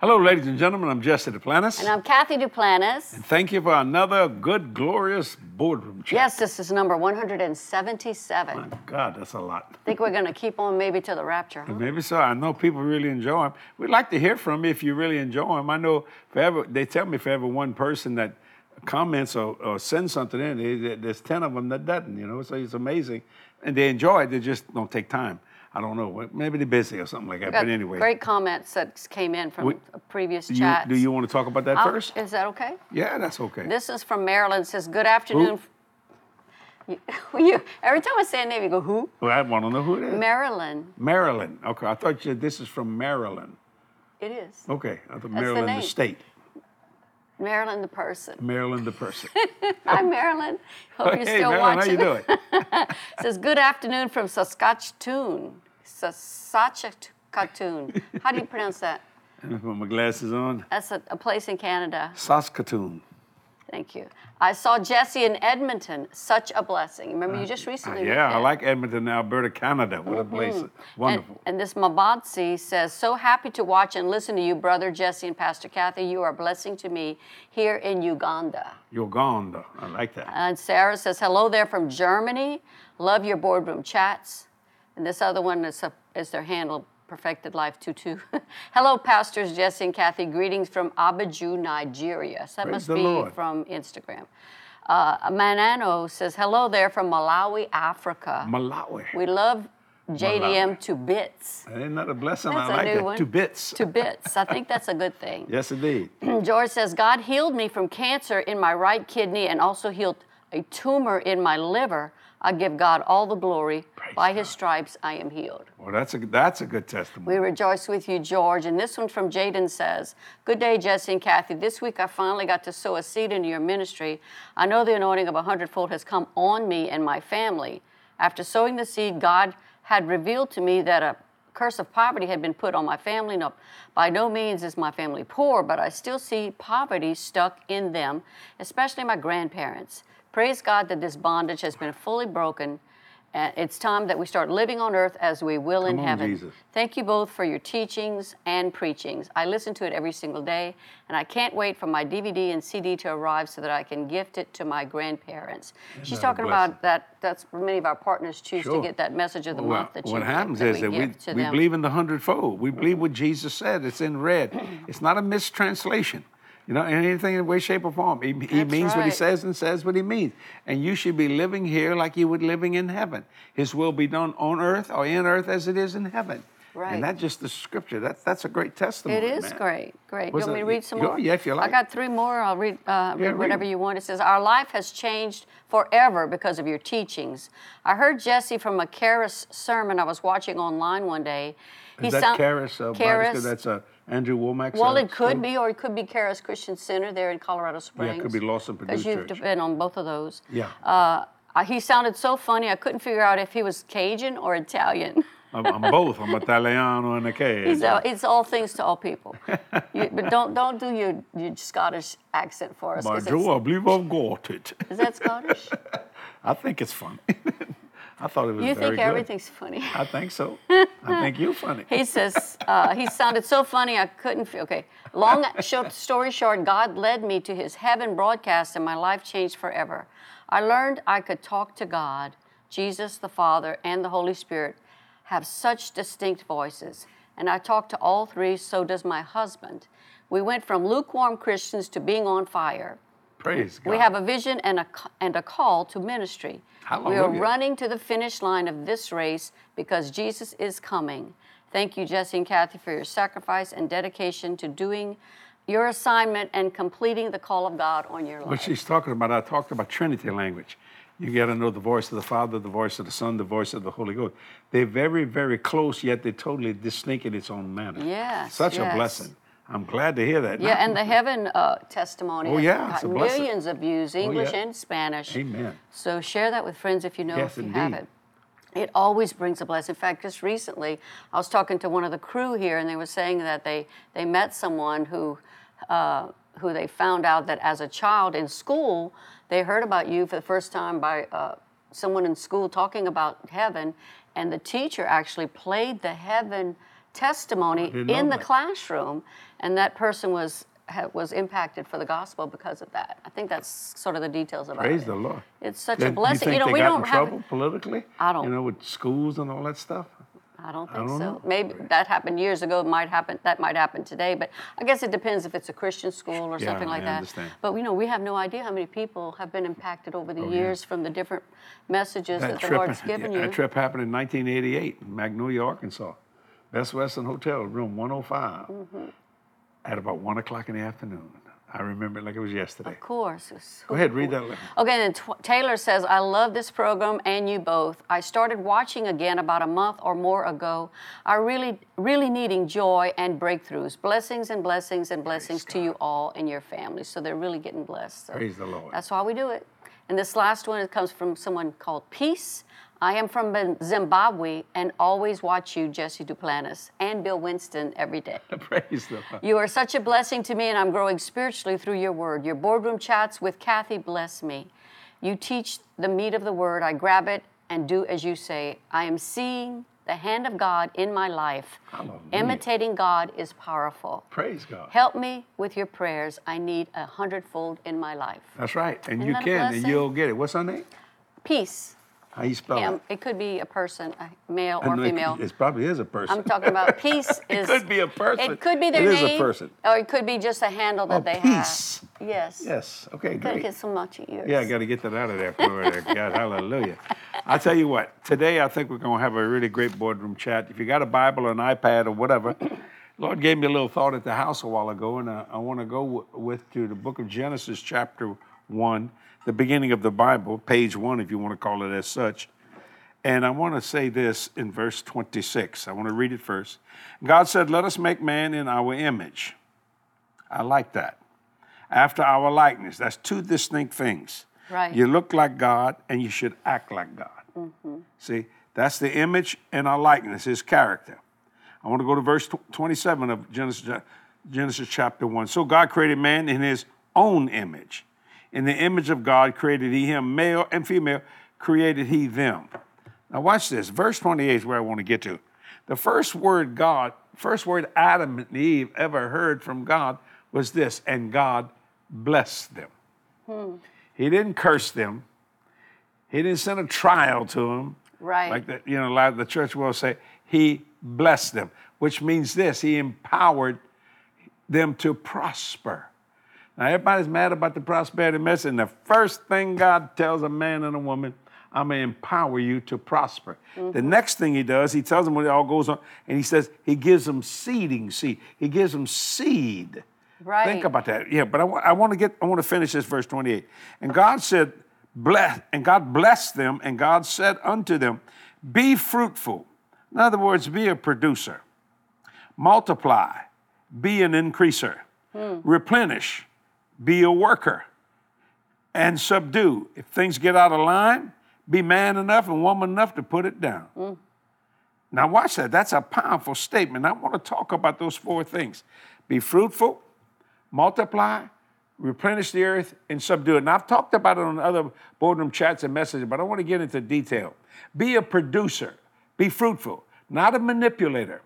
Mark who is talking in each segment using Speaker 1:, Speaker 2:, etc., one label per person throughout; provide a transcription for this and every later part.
Speaker 1: Hello, ladies and gentlemen. I'm Jesse Duplantis.
Speaker 2: And I'm Cathy Duplantis.
Speaker 1: And thank you for another good, glorious boardroom chat.
Speaker 2: Yes, this is number 177.
Speaker 1: My God, that's a lot.
Speaker 2: I think we're going to keep on maybe to the rapture. Huh?
Speaker 1: Maybe so. I know people really enjoy them. We'd like to hear from you if you really enjoy them. I know for ever, they tell me for every one person that comments or, or sends something in, there's 10 of them that doesn't, you know, so it's amazing. And they enjoy it, they just don't take time. I don't know. Maybe they're busy or something like that. But anyway,
Speaker 2: great comments that came in from
Speaker 1: We-
Speaker 2: previous
Speaker 1: you, do you want to talk about that
Speaker 2: I'll-
Speaker 1: first?
Speaker 2: Is that okay?
Speaker 1: Yeah, that's okay.
Speaker 2: This is from Maryland. Says good afternoon. You, you- every time I say a name, you go who?
Speaker 1: well, I want to know who it is.
Speaker 2: Maryland.
Speaker 1: Maryland. Okay, I thought you said this is from Maryland.
Speaker 2: It is
Speaker 1: Okay, I thought
Speaker 2: the
Speaker 1: Maryland the
Speaker 2: name.
Speaker 1: state.
Speaker 2: Maryland the person.
Speaker 1: Maryland the person.
Speaker 2: Hi Maryland. Hope you're
Speaker 1: hey,
Speaker 2: still
Speaker 1: Maryland,
Speaker 2: watching.
Speaker 1: how you doing?
Speaker 2: Says good afternoon from Saskatchewan. Saskatchewan. How do you pronounce that?
Speaker 1: Me put my glasses on.
Speaker 2: That's a, a place in Canada.
Speaker 1: Saskatoon.
Speaker 2: Thank you. I saw Jesse in Edmonton. Such a blessing. Remember, you just
Speaker 1: Uh,
Speaker 2: recently.
Speaker 1: yeah, I like Edmonton, Alberta, Canada. What a place. Wonderful.
Speaker 2: and this Mabadsi says, So happy to watch and listen to you, brother Jesse and Pastor Cathy. You are a blessing to me here in Uganda.
Speaker 1: Uganda. I like that.
Speaker 2: And Sarah says, Hello there from Germany. Love your boardroom chats. And this other one is, a, is their handle, Perfected Life 22. Hello, Pastors Jesse and Cathy. Greetings from Abidjan, Nigeria. So that
Speaker 1: Praise
Speaker 2: must be
Speaker 1: Lord.
Speaker 2: from Instagram. Uh, Manano says, Hello there from Malawi, Africa.
Speaker 1: Malawi.
Speaker 2: we love JDM
Speaker 1: Malawi.
Speaker 2: to bits.
Speaker 1: Ain't that a blessing?
Speaker 2: That's
Speaker 1: I like it.
Speaker 2: one.
Speaker 1: Two bits.
Speaker 2: To bits. I think that's a good thing.
Speaker 1: Yes, indeed.
Speaker 2: George says, God healed me from cancer in my right kidney and also healed a tumor in my liver. I give God all the glory.
Speaker 1: Praise
Speaker 2: By his stripes, I am healed.
Speaker 1: Well, that's a that's a good testimony.
Speaker 2: We rejoice with you, George. And this one from Jaden says, Good day, Jesse and Cathy. This week I finally got to sow a seed into your ministry. I know the anointing of a hundredfold has come on me and my family. After sowing the seed, God had revealed to me that a curse of poverty had been put on my family. No, by no means is my family poor, but I still see poverty stuck in them, especially my grandparents. Praise God that this bondage has been fully broken. And it's time that we start living on earth as we will in
Speaker 1: Come on,
Speaker 2: heaven.
Speaker 1: Jesus.
Speaker 2: Thank you both for your teachings and preachings. I listen to it every single day, and I can't wait for my DVD and CD to arrive so that I can gift it to my grandparents. She's
Speaker 1: that a
Speaker 2: talking about that. That's where many of our partners choose to get that message of the
Speaker 1: Well,
Speaker 2: month that you
Speaker 1: what happens
Speaker 2: that
Speaker 1: is that we,
Speaker 2: to
Speaker 1: we believe in the hundredfold. We believe what Jesus said. It's in red. It's not a mistranslation. You know, in anything in way, shape, or form. He, he means what he says and says what he means. And you should be living here like you would living in heaven. His will be done on earth or in earth as it is in heaven.
Speaker 2: Right.
Speaker 1: And that's just the scripture. That's that's a great testimony.
Speaker 2: It is
Speaker 1: man.
Speaker 2: great, great.
Speaker 1: Was
Speaker 2: you want me to read some more?
Speaker 1: yeah, if you like.
Speaker 2: I got three more. I'll read, uh,
Speaker 1: Yeah,
Speaker 2: read
Speaker 1: read
Speaker 2: you want. It says, Our life has changed forever because of your teachings. I heard Jesse from a Charis sermon I was watching online one day.
Speaker 1: Is that
Speaker 2: sound-
Speaker 1: Charis? Uh, Charis. That's uh, Andrew Wommack's.
Speaker 2: Well, it could be, or it could be Charis Christian Center there in Colorado Springs.
Speaker 1: Yeah, it could be Lawson Perdue
Speaker 2: Because you've been on both of those.
Speaker 1: Yeah.
Speaker 2: Uh, he sounded so funny, I couldn't figure out if he was Cajun or Italian.
Speaker 1: I'm, I'm both. I'm Italiano and a K.
Speaker 2: He's all, it's all things to all people. You, but don't don't do your, your Scottish accent for us.
Speaker 1: But Joe, I believe I've got it.
Speaker 2: Is that Scottish?
Speaker 1: I think it's funny. I thought it was
Speaker 2: funny.
Speaker 1: You
Speaker 2: think
Speaker 1: good.
Speaker 2: everything's funny.
Speaker 1: I think so. I think you're funny.
Speaker 2: He says, uh, he sounded so funny, I couldn't feel. Okay. Long short, story short, God led me to his heaven broadcast and my life changed forever. I learned I could talk to God, Jesus, the Father, and the Holy Spirit have such distinct voices. And I talk to all three, so does my husband. We went from lukewarm Christians to being on fire.
Speaker 1: Praise God.
Speaker 2: We have a vision and a, and a call to ministry. We are running to the finish line of this race because Jesus is coming. Thank you, Jesse and Cathy, for your sacrifice and dedication to doing your assignment and completing the call of God on your life.
Speaker 1: What she's talking about, I talked about Trinity language. You got to know the voice of the Father, the voice of the Son, the voice of the Holy Ghost. They're very, very close, yet they're totally distinct in its own manner.
Speaker 2: Yes,
Speaker 1: Such
Speaker 2: yes.
Speaker 1: a blessing. I'm glad to hear that.
Speaker 2: Yeah, and the heaven uh, testimony
Speaker 1: Oh, yeah, it's
Speaker 2: got
Speaker 1: a
Speaker 2: millions of views, English
Speaker 1: yeah.
Speaker 2: and Spanish.
Speaker 1: Amen.
Speaker 2: So share that with friends if you know
Speaker 1: Yes,
Speaker 2: if you have it. It always brings a blessing. In fact, just recently, I was talking to one of the crew here, and they were saying that they they met someone who uh, who they found out that as a child in school they heard about you for the first time by uh, someone in school talking about heaven, and the teacher actually played the heaven testimony in the
Speaker 1: that.
Speaker 2: classroom, and that person was was impacted for the gospel because of that. I think that's sort of the details about
Speaker 1: Praise
Speaker 2: it.
Speaker 1: the Lord.
Speaker 2: It's such a blessing.
Speaker 1: You, think
Speaker 2: know, we don't
Speaker 1: in
Speaker 2: have.
Speaker 1: trouble politically?
Speaker 2: I don't-
Speaker 1: You know, with schools and all that stuff.
Speaker 2: I don't think
Speaker 1: don't
Speaker 2: so.
Speaker 1: know.
Speaker 2: Maybe that happened years ago. It might happen. That might happen today. But I guess it depends if it's a Christian school or
Speaker 1: Yeah,
Speaker 2: something like
Speaker 1: I
Speaker 2: that.
Speaker 1: understand.
Speaker 2: But you know, we have no idea how many people have been impacted over the
Speaker 1: Oh, yeah.
Speaker 2: years from the different messages that, the
Speaker 1: trip,
Speaker 2: Lord's given
Speaker 1: yeah,
Speaker 2: you.
Speaker 1: that trip happened in 1988 in Magnolia, Arkansas. Best Western Hotel, room 105,
Speaker 2: Mm-hmm.
Speaker 1: at about 1 o'clock in the afternoon. I remember it like it was yesterday.
Speaker 2: Of course. It's
Speaker 1: Go ahead, read that. letter.
Speaker 2: Okay, then Tw- Taylor says, I love this program and you both. I started watching again about a month or more ago. I really, really needing joy and breakthroughs. Blessings and blessings and blessings to you all and your families. So they're really getting blessed. So
Speaker 1: Praise the Lord.
Speaker 2: That's why we do it. And this last one it comes from someone called Peace. I am from Zimbabwe and always watch you, Jesse Duplantis, and Bill Winston every day.
Speaker 1: Praise the Lord.
Speaker 2: You are such a blessing to me, and I'm growing spiritually through your word. Your boardroom chats with Cathy bless me. You teach the meat of the word. I grab it and do as you say. I am seeing the hand of God in my life.
Speaker 1: Hallelujah.
Speaker 2: Imitating God is powerful.
Speaker 1: Praise God.
Speaker 2: Help me with your prayers. I need a hundredfold in my life.
Speaker 1: That's right. And
Speaker 2: Isn't
Speaker 1: you can, and you'll get it. What's her name?
Speaker 2: Peace.
Speaker 1: How you spell
Speaker 2: Him.
Speaker 1: it?
Speaker 2: It could be a person, a male or
Speaker 1: know it-
Speaker 2: female.
Speaker 1: It probably is a person.
Speaker 2: I'm talking about peace
Speaker 1: It
Speaker 2: is.
Speaker 1: could be a person.
Speaker 2: It could be their name.
Speaker 1: It is a person.
Speaker 2: Or it could be just a handle that
Speaker 1: Oh,
Speaker 2: they
Speaker 1: peace.
Speaker 2: have. Yes.
Speaker 1: Yes. Okay, Great.
Speaker 2: Gotta get some much ears.
Speaker 1: Yeah, I got to get that out of there. To God. Hallelujah. I tell you what, today I think we're going to have a really great boardroom chat. If you got a Bible or an iPad or whatever, Lord gave me a little thought at the house a while ago, and I, I want to go w- with to the book of Genesis, chapter 1, the beginning of the Bible, page 1, if you want to call it as such. And I want to say this in verse 26. I want to read it first. God said, Let us make man in our image. I like that. After our likeness. That's two distinct things.
Speaker 2: Right.
Speaker 1: You look like God and you should act like God. Mm-hmm. See, that's the image and our likeness, his character. I want to go to verse 27 of Genesis, Genesis chapter 1. So God created man in his own image. In the image of God created he him, male and female created he them. Now watch this. Verse 28 is where I want to get to. The first word God, first word Adam and Eve ever heard from God was this, and God blessed them. Hmm. He didn't curse them. He didn't send a trial to them.
Speaker 2: Right.
Speaker 1: Like the, you know, of the church will say, he blessed them, which means this, he empowered them to prosper. Now, everybody's mad about the prosperity message, and the first thing God tells a man and a woman, I'm going to empower you to prosper. Mm-hmm. The next thing he does, he tells them when it all goes on, and he says he gives them seeding seed. He gives them seed.
Speaker 2: Right.
Speaker 1: Think about that. Yeah, but I I want to get, I want to finish this verse 28. And God said, bless, and God blessed them, and God said unto them, Be fruitful. In other words, be a producer, multiply, be an increaser, hmm. replenish, be a worker, and subdue. If things get out of line, be man enough and woman enough to put it down. Mm. Now, watch that. That's a powerful statement. I want to talk about those four things be fruitful, multiply, replenish the earth, and subdue it. And I've talked about it on other boardroom chats and messages, but I want to get into detail. Be a producer, be fruitful, not a manipulator.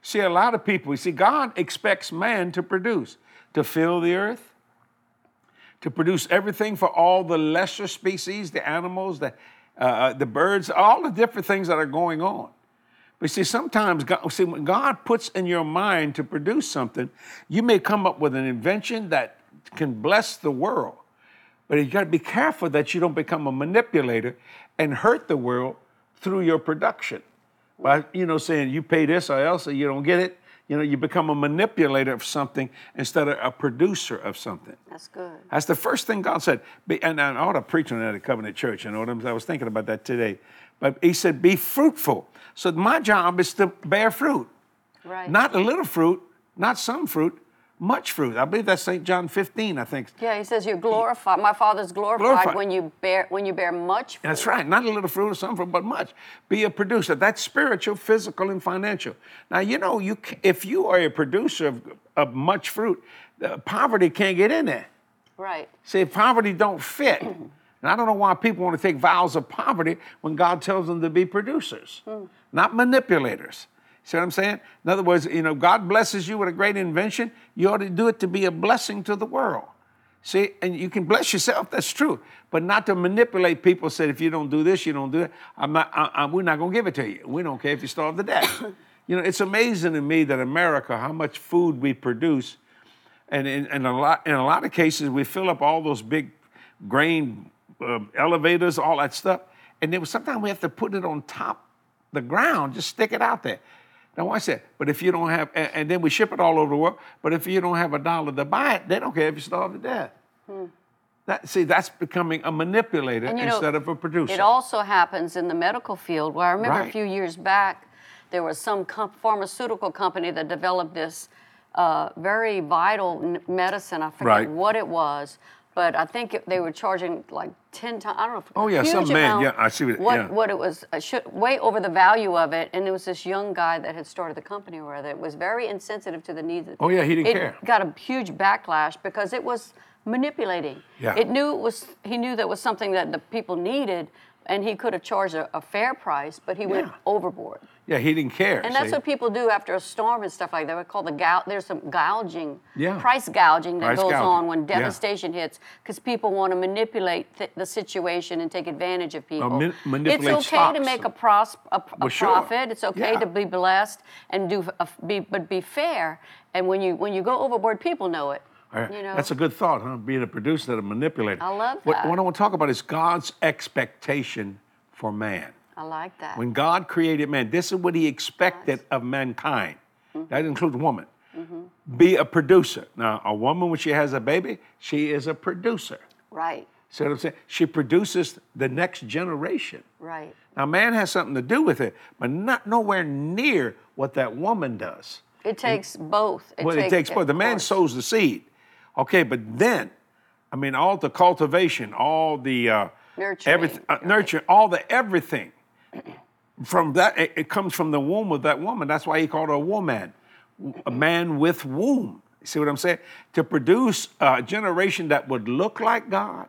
Speaker 1: See, a lot of people, you see, God expects man to produce, to fill the earth, to produce everything for all the lesser species, the animals, the, uh, the birds, all the different things that are going on. But see, sometimes God, see, when God puts in your mind to produce something, you may come up with an invention that can bless the world. But you got to be careful that you don't become a manipulator and hurt the world through your production. By, you know, saying you pay this or else you don't get it. You know, you become a manipulator of something instead of a producer of something.
Speaker 2: That's good.
Speaker 1: That's the first thing God said. Be, and I ought to preach on that at Covenant Church. You know what I'm I was thinking about that today. But he said, be fruitful. So my job is to bear fruit.
Speaker 2: Right.
Speaker 1: Not a little fruit, not some fruit, much fruit. I believe that's St. John 15, I think.
Speaker 2: Yeah, he says you're glorified. My Father's glorified,
Speaker 1: Glorified.
Speaker 2: when you bear when you bear much fruit.
Speaker 1: That's right. Not a little fruit or some fruit, but much. Be a producer. That's spiritual, physical, and financial. Now, you know, you if you are a producer of, of much fruit, poverty can't get in there.
Speaker 2: Right.
Speaker 1: See, poverty don't fit. And I don't know why people want to take vows of poverty when God tells them to be producers, hmm. not manipulators. See what I'm saying? In other words, you know, God blesses you with a great invention. You ought to do it to be a blessing to the world. See, and you can bless yourself. That's true, but not to manipulate people. Said, if you don't do this, you don't do it. I'm not. I, I, we're not going to give it to you. We don't care if you starve to death. you know, it's amazing to me that America, how much food we produce, and in, in a lot in a lot of cases, we fill up all those big grain uh, elevators, all that stuff, and then sometimes we have to put it on top the ground, just stick it out there. Now watch that. But if you don't have, and, and, then we ship it all over the world. But if you don't have a dollar to buy it, they don't care if you starve to death. Hmm. That, see, that's becoming a manipulator instead know, of a producer.
Speaker 2: It also happens in the medical field, where I remember right. a few years back, there was some pharmaceutical company that developed this uh, very vital medicine. I forget right. what it was, but I think it, they were charging like ten times. I don't know. If,
Speaker 1: oh yeah, some man. Yeah, I see what.
Speaker 2: What,
Speaker 1: yeah.
Speaker 2: what it was uh, should, way over the value of it, and it was this young guy that had started the company where it was very insensitive to the needs.
Speaker 1: Of, oh yeah, he didn't
Speaker 2: it
Speaker 1: care.
Speaker 2: Got a huge backlash because it was manipulating.
Speaker 1: Yeah.
Speaker 2: It knew it was. He knew that was something that the people needed, and he could have charged a, a fair price, but he yeah. went overboard.
Speaker 1: Yeah, he didn't care.
Speaker 2: And that's see? what people do after a storm and stuff like that. We call the gout. There's some gouging,
Speaker 1: yeah.
Speaker 2: price gouging that price goes gouging. on when devastation yeah. hits because people want to manipulate th- the situation and take advantage of people.
Speaker 1: Uh, manipulate
Speaker 2: it's okay
Speaker 1: stocks.
Speaker 2: to make a, pros- a, a
Speaker 1: well,
Speaker 2: profit.
Speaker 1: Sure.
Speaker 2: It's okay
Speaker 1: yeah.
Speaker 2: to be blessed and do a, be, but be fair. And when you when you go overboard, people know it.
Speaker 1: Right.
Speaker 2: You know?
Speaker 1: That's a good thought, huh? Being a producer, that a manipulator.
Speaker 2: I love that.
Speaker 1: What, what I want to talk about is God's expectation for man.
Speaker 2: I like that.
Speaker 1: When God created man, this is what he expected of mankind. Mm-hmm. That includes woman. Mm-hmm. Be a producer. Now, a woman, when she has a baby, she is a producer.
Speaker 2: Right.
Speaker 1: See what I'm saying? She produces the next generation.
Speaker 2: Right.
Speaker 1: Now, man has something to do with it, but not nowhere near what that woman does.
Speaker 2: It takes and, both.
Speaker 1: It well,
Speaker 2: takes,
Speaker 1: it takes both. The man sows the seed. Okay, but then, I mean, all the cultivation, all the uh,
Speaker 2: nurturing,
Speaker 1: everything, uh, right. nurture, all the everything from that, it, it, comes from the womb of that woman. That's why he called her a woman, a man with womb. See what I'm saying? To produce a generation that would look like God,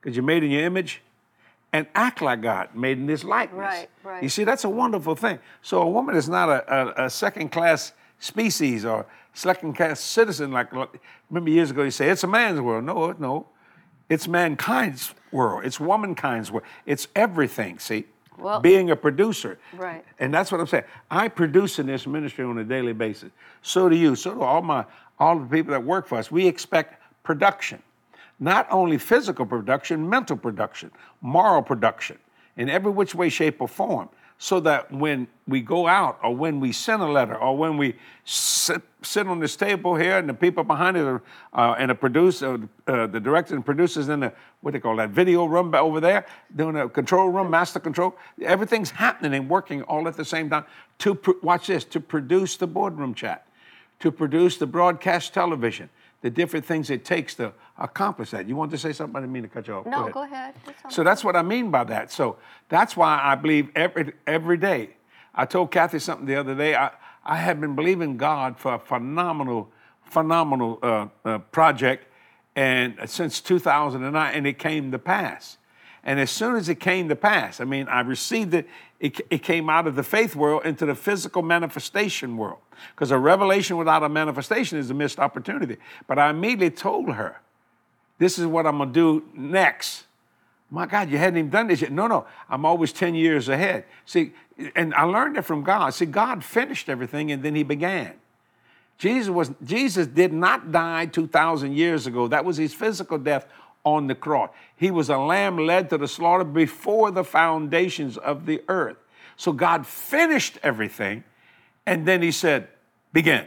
Speaker 1: because you're made in your image, and act like God, made in His likeness.
Speaker 2: Right, right.
Speaker 1: You see, that's a wonderful thing. So a woman is not a, a, a second-class species or second-class citizen. Like remember years ago, you say it's a man's world. No, no, it's mankind's world. It's womankind's world. It's everything. See, well, being a producer.
Speaker 2: Right.
Speaker 1: And that's what I'm saying. I produce in this ministry on a daily basis. So do you. So do all my all the people that work for us. We expect production. Not only physical production, mental production, moral production, in every which way, shape, or form so that when we go out or when we send a letter or when we sit, sit on this table here and the people behind it are, uh, and the producer, uh, the director and producers in the, what do they call that, video room over there, doing a control room, master control, everything's happening and working all at the same time to, watch this, to produce the boardroom chat, to produce the broadcast television, the different things it takes to accomplish that. You want to say something? I didn't mean to cut you off.
Speaker 2: No, go ahead. Go
Speaker 1: ahead. So that's what I mean by that. So that's why I believe every every day. I told Cathy something the other day. I, I have been believing God for a phenomenal, phenomenal uh, uh, project, and since 2009, and it came to pass. And as soon as it came to pass, I mean, I received it, it, it came out of the faith world into the physical manifestation world. Because a revelation without a manifestation is a missed opportunity. But I immediately told her, this is what I'm going to do next. My God, you hadn't even done this yet. No, no, I'm always 10 years ahead. See, and I learned it from God. See, God finished everything and then he began. Jesus was Jesus did not die 2,000 years ago. That was his physical death on the cross. He was a lamb led to the slaughter before the foundations of the earth. So God finished everything, and then He said, Begin.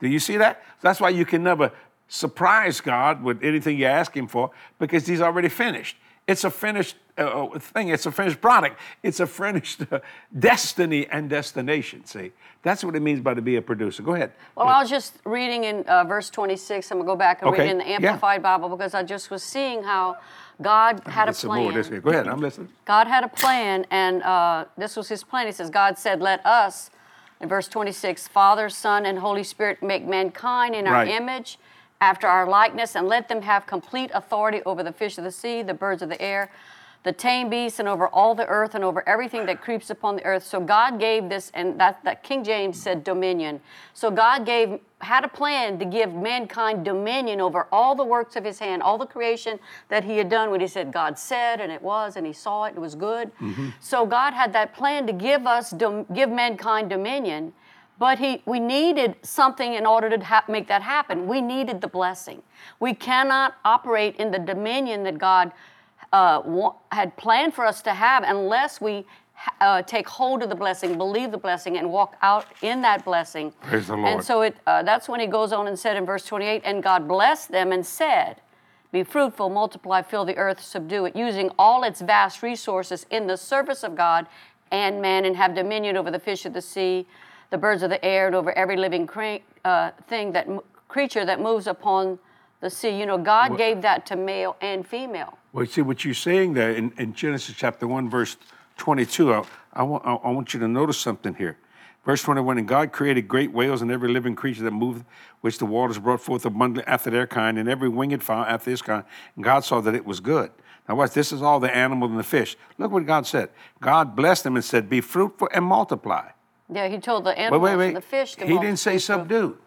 Speaker 1: Do you see that? That's why you can never surprise God with anything you ask Him for because He's already finished. It's a finished uh, uh, thing. It's a finished product. It's a finished uh, destiny and destination. See, that's what it means by to be a producer. Go ahead.
Speaker 2: Well, I was just reading in uh, verse 26. I'm gonna go back and okay. read in the Amplified yeah. Bible because I just was seeing how God had a plan.
Speaker 1: Go ahead. I'm listening.
Speaker 2: God had a plan, and uh, this was His plan. He says, God said, "Let us." In verse 26, Father, Son, and Holy Spirit make mankind in our right. image after our likeness, and let them have complete authority over the fish of the sea, the birds of the air, the tame beasts and over all the earth and over everything that creeps upon the earth. So God gave this, and that, that King James said dominion. So God gave had a plan to give mankind dominion over all the works of his hand, all the creation that he had done when he said God said and it was and he saw it, it was good.
Speaker 1: Mm-hmm.
Speaker 2: So God had that plan to give us dom- give mankind dominion. But he, we needed something in order to ha- make that happen. We needed the blessing. We cannot operate in the dominion that God uh, wa- had planned for us to have unless we uh, take hold of the blessing, believe the blessing, and walk out in that blessing.
Speaker 1: Praise the Lord.
Speaker 2: And so it, uh, that's when he goes on and said in verse 28 And God blessed them and said, Be fruitful, multiply, fill the earth, subdue it, using all its vast resources in the service of God and man, and have dominion over the fish of the sea, the birds of the air, and over every living cre- uh, thing that creature that moves upon the sea. You know, God gave that to male and female.
Speaker 1: Well, see what you're saying there in, in Genesis chapter 1, verse 22. I, I, want, I, I want you to notice something here. Verse 21 And God created great whales and every living creature that moved, which the waters brought forth abundantly after their kind, and every winged fowl after his kind. And God saw that it was good. Now, watch, this is all the animals and the fish. Look what God said. God blessed them and said, Be fruitful and multiply.
Speaker 2: Yeah, he told the
Speaker 1: Wait,
Speaker 2: animals
Speaker 1: wait, wait.
Speaker 2: and the fish to
Speaker 1: he didn't say subdue.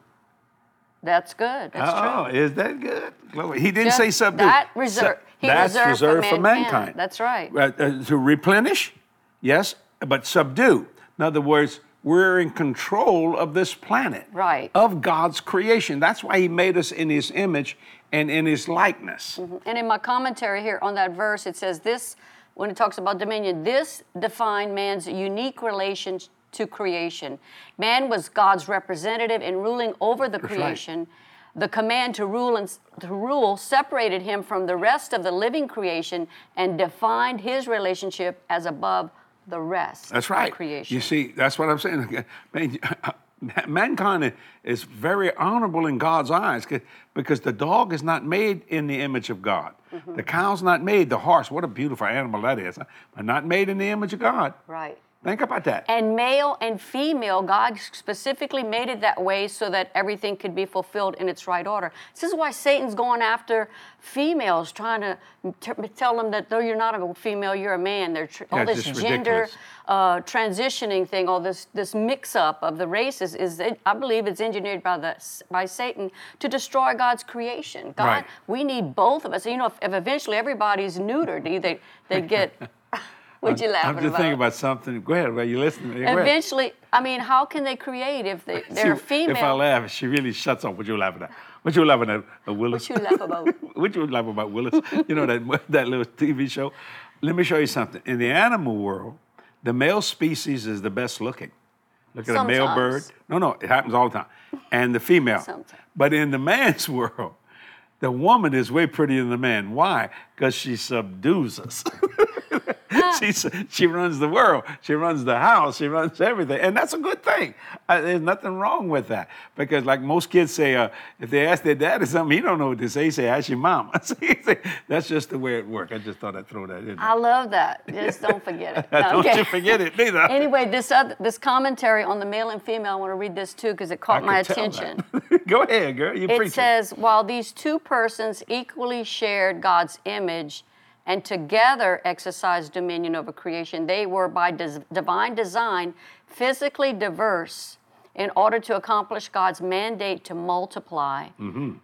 Speaker 2: That's good. That's
Speaker 1: oh,
Speaker 2: true.
Speaker 1: is that good? He didn't
Speaker 2: Just
Speaker 1: say subdue.
Speaker 2: that reserve- he
Speaker 1: that's
Speaker 2: reserved for
Speaker 1: reserved for
Speaker 2: mankind.
Speaker 1: mankind.
Speaker 2: That's right.
Speaker 1: Uh, uh, to replenish, yes, but subdue. In other words, we're in control of this planet,
Speaker 2: Right.
Speaker 1: Of God's creation. That's why He made us in His image and in His likeness.
Speaker 2: And in my commentary here on that verse, it says this when it talks about dominion, this defined man's unique relation to creation. Man was God's representative in ruling over the
Speaker 1: right.
Speaker 2: creation. The command to rule and to rule separated him from the rest of the living creation and defined his relationship as above the rest
Speaker 1: That's
Speaker 2: of
Speaker 1: right.
Speaker 2: creation.
Speaker 1: You see, that's what I'm saying. Man, mankind is very honorable in God's eyes 'cause- because the dog is not made in the image of God.
Speaker 2: Mm-hmm.
Speaker 1: The cow's not made. The horse, what a beautiful animal that is, but not made in the image of God.
Speaker 2: right.
Speaker 1: Think about that.
Speaker 2: And male and female, God specifically made it that way so that everything could be fulfilled in its right order. This is why Satan's going after females, trying to t- tell them that though you're not a female, you're a man. They're tr-
Speaker 1: Yeah,
Speaker 2: all this gender uh, transitioning thing, all this this mix-up of the races is, I believe, it's engineered by the by Satan to destroy God's creation. God,
Speaker 1: Right.
Speaker 2: we need both of us. You know, if, if eventually everybody's neutered, either they get. What you laughing
Speaker 1: I'm just
Speaker 2: about?
Speaker 1: thinking about something. Go ahead, well, you listening? Go ahead.
Speaker 2: Eventually, I mean, how can they create if they, they're
Speaker 1: See,
Speaker 2: female?
Speaker 1: If I laugh, she really shuts up. What you laughing at? What you laughing at, uh, Willis?
Speaker 2: What you laugh about?
Speaker 1: what you laugh about, Willis? You know that that little TV show. Let me show you something. In the animal world, the male species is the best looking. Look at a male bird. No, no, it happens all the time. And the female.
Speaker 2: Sometimes.
Speaker 1: But in the man's world, the woman is way prettier than the man. Why? Because she subdues us. she, she runs the world. She runs the house. She runs everything. And that's a good thing. Uh, there's nothing wrong with that. Because like most kids say, uh, if they ask their dad or something, he don't know what to say. He say, ask your. See, that's just the way it works. I just thought I'd throw that in. there.
Speaker 2: I love that. Just don't forget it.
Speaker 1: Don't
Speaker 2: Okay.
Speaker 1: you forget it neither.
Speaker 2: Anyway, this other, this commentary on the male and female, I want to read this too because it
Speaker 1: I
Speaker 2: caught my attention.
Speaker 1: Go ahead, girl. You
Speaker 2: It
Speaker 1: preach
Speaker 2: says, while these two persons equally shared God's image and together exercised dominion over creation, they were by des- divine design physically diverse in order to accomplish God's mandate to multiply.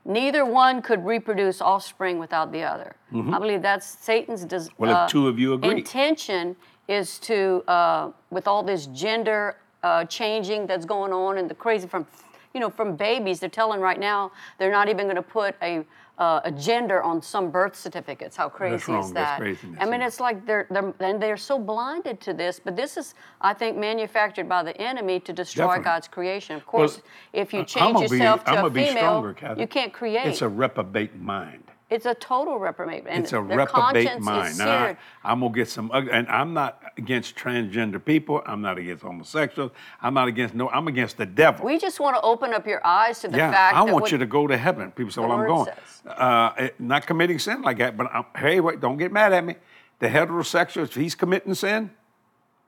Speaker 2: Neither one could reproduce offspring without the other. I believe that's Satan's des-
Speaker 1: Well, if
Speaker 2: uh,
Speaker 1: two of you agree.
Speaker 2: intention is to, uh, with all this gender uh, changing that's going on and the crazy from, you know, from babies, they're telling right now they're not even going to put a, uh, a gender on some birth certificates. How crazy is
Speaker 1: That's
Speaker 2: that? I mean, it's like they're, they're and they're so blinded to this. But this is, I think, manufactured by the enemy to destroy
Speaker 1: Definitely.
Speaker 2: God's creation. Of course, if you change
Speaker 1: be-
Speaker 2: yourself
Speaker 1: I'm
Speaker 2: to a
Speaker 1: be
Speaker 2: female,
Speaker 1: stronger,
Speaker 2: you can't create.
Speaker 1: It's a reprobate mind.
Speaker 2: It's a total reprobate. And
Speaker 1: It's a reprobate mind. Now, I, I'm gonna get some, and I'm not against transgender people. I'm not against homosexuals. I'm not against no. I'm against the devil.
Speaker 2: We just want to open up your eyes to the
Speaker 1: yeah,
Speaker 2: fact
Speaker 1: I
Speaker 2: that
Speaker 1: want you to go to heaven. People say, "Well, I'm going." Uh, not committing sin like that, but I'm, hey, wait, don't get mad at me. The heterosexual, if he's committing sin,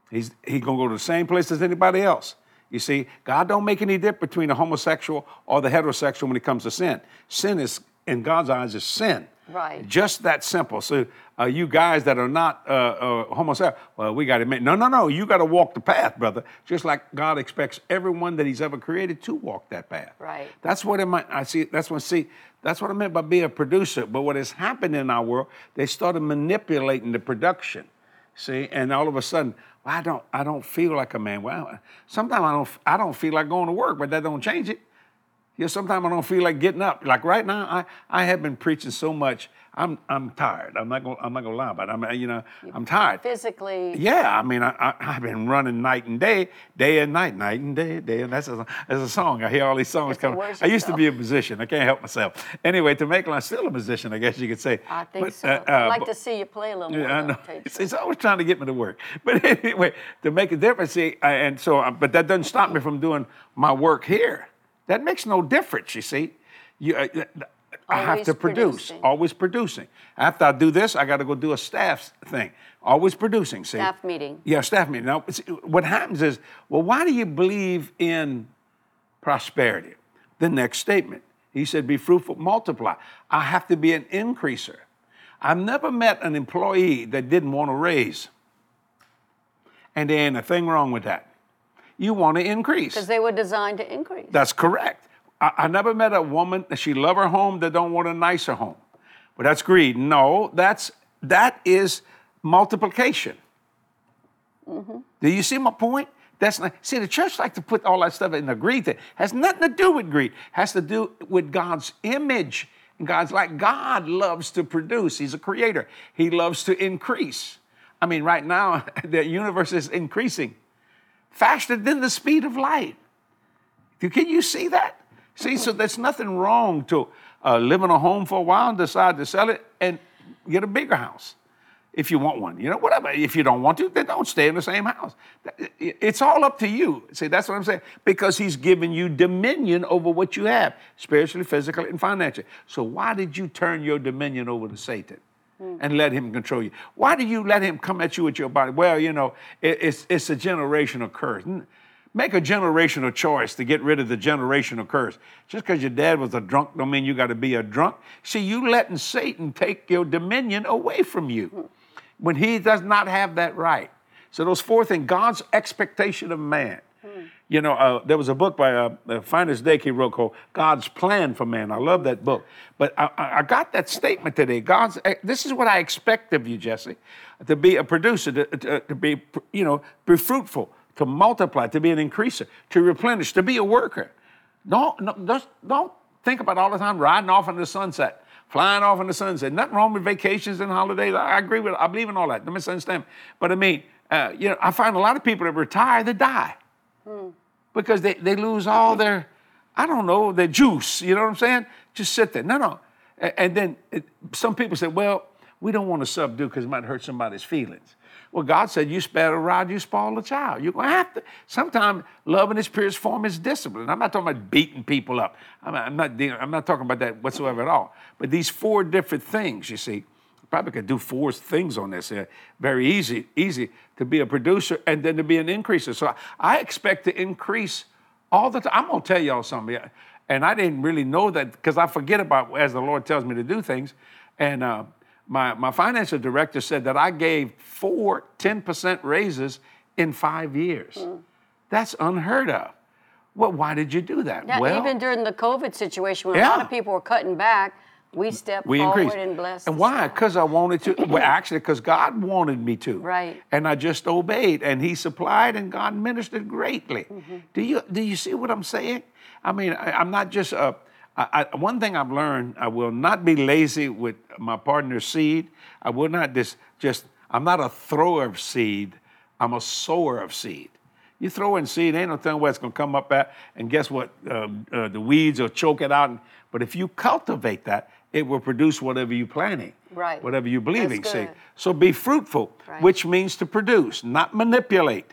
Speaker 1: he's he gonna go to the same place as anybody else. You see, God don't make any difference between the homosexual or the heterosexual when it comes to sin. Sin is in God's eyes is sin.
Speaker 2: Right.
Speaker 1: Just that simple. So uh, you guys that are not uh, uh, homosexual, well, we got to admit, no, no, no. You got to walk the path, brother. Just like God expects everyone that He's ever created to walk that path.
Speaker 2: Right.
Speaker 1: That's what it might. I see. That's what see. That's what I meant by being a producer. But what has happened in our world, they started manipulating the production. See, and all of a sudden, well, I don't, I don't feel like a man. Well, sometimes I don't, I don't feel like going to work, but that don't change it. You know, sometimes I don't feel like getting up. Like right now, I, I have been preaching so much. I'm I'm tired. I'm not gonna I'm not gonna lie about it. I'm you know I'm tired.
Speaker 2: Physically.
Speaker 1: Yeah, I mean I, I have been running night and day, day and night, night and day, day and that's a that's a song. I hear all these songs coming. I used to be a musician. I can't help myself. Anyway, to make I'm still a musician, I guess you could say.
Speaker 2: I think
Speaker 1: But,
Speaker 2: so.
Speaker 1: uh,
Speaker 2: I'd
Speaker 1: uh,
Speaker 2: like
Speaker 1: but-
Speaker 2: to see you play a little more.
Speaker 1: yeah, I know.
Speaker 2: tell you the
Speaker 1: It's, it's always trying to get me to work. But anyway, to make a difference, see, I- and so, uh, but that doesn't stop me from doing my work here. That makes no difference, you see. You, uh, I have to produce,
Speaker 2: producing.
Speaker 1: always producing. After I do this, I got to go do a staff thing. Always producing, see.
Speaker 2: Staff meeting.
Speaker 1: Yeah, staff meeting. Now, see, what happens is, well, why do you believe in prosperity? The next statement. He said, be fruitful, multiply. I have to be an increaser. I've never met an employee that didn't want to raise. And there ain't a thing wrong with that. You want to increase.
Speaker 2: Because they were designed to increase.
Speaker 1: That's correct. I, I never met a woman that she love her home that don't want a nicer home. But that's greed. No, that's that is multiplication. Mm-hmm. Do you see my point? That's not see the church like to put all that stuff in the greed thing. Has nothing to do with greed. Has to do with God's image. And God's like God loves to produce. He's a creator. He loves to increase. I mean, right now the universe is increasing faster than the speed of light. Can you see that? See, so there's nothing wrong to uh, live in a home for a while and decide to sell it and get a bigger house if you want one. You know, whatever. If you don't want to, then don't stay in the same house. It's all up to you. See, that's what I'm saying. Because he's given you dominion over what you have, spiritually, physically, and financially. So why did you turn your dominion over to Satan? Mm. And let him control you. Why do you let him come at you with your body? Well, you know, it- it's, it's a generational curse. Make a generational choice to get rid of the generational curse. Just because your dad was a drunk don't mean you got to be a drunk. See, you letting Satan take your dominion away from you mm. when he does not have that right. So those four things, God's expectation of man. You know, uh, there was a book by uh, uh, Finis Dake he wrote called God's Plan for Man. I love that book. But I, I got that statement today. God's, eh, this is what I expect of you, Jesse, to be a producer, to, to, to be, you know, be fruitful, to multiply, to be an increaser, to replenish, to be a worker. Don't, don't, don't think about all the time riding off in the sunset, flying off in the sunset. Nothing wrong with vacations and holidays. I, I agree with I believe in all that. Don't misunderstand. But I mean, uh, you know, I find a lot of people that retire, they die because they, they lose all their, I don't know, their juice. You know what I'm saying? Just sit there. No, no. And then it, some people say, well, we don't want to subdue because it might hurt somebody's feelings. Well, God said, you spare a rod, you spoil a child. You're going to have to. Sometimes love in its purest form is discipline. I'm not talking about beating people up. I'm not, I'm not, dealing- I'm not talking about that whatsoever at all. But these four different things, you see, probably could do four things on this. Uh, very easy, easy to be a producer and then to be an increaser. So I, expect to increase all the time. I'm gonna tell y'all something, and I didn't really know that because I forget about as the Lord tells me to do things. And uh, my my financial director said that I gave four 10% raises in five years. That's unheard of. Well, why did you do that?
Speaker 2: Yeah,
Speaker 1: well,
Speaker 2: even during the COVID situation, when a lot of people were cutting back, we stepped
Speaker 1: we
Speaker 2: forward
Speaker 1: increased.
Speaker 2: and blessed.
Speaker 1: And why? Because I wanted to. Well, actually, because God wanted me to.
Speaker 2: Right.
Speaker 1: And I just obeyed, and He supplied, and God ministered greatly.
Speaker 2: Mm-hmm.
Speaker 1: Do you do you see what I'm saying? I mean, I, I'm not just a. I, I, one thing I've learned: I will not be lazy with my partner's seed. I will not just just. I'm not a thrower of seed. I'm a sower of seed. You throw in seed, ain't no telling where it's going to come up at. And guess what? Um, uh, the weeds will choke it out. But if you cultivate that, it will produce whatever you're planting,
Speaker 2: Right.
Speaker 1: whatever you're believing. See, so be fruitful,
Speaker 2: Right.
Speaker 1: which means to produce, not manipulate.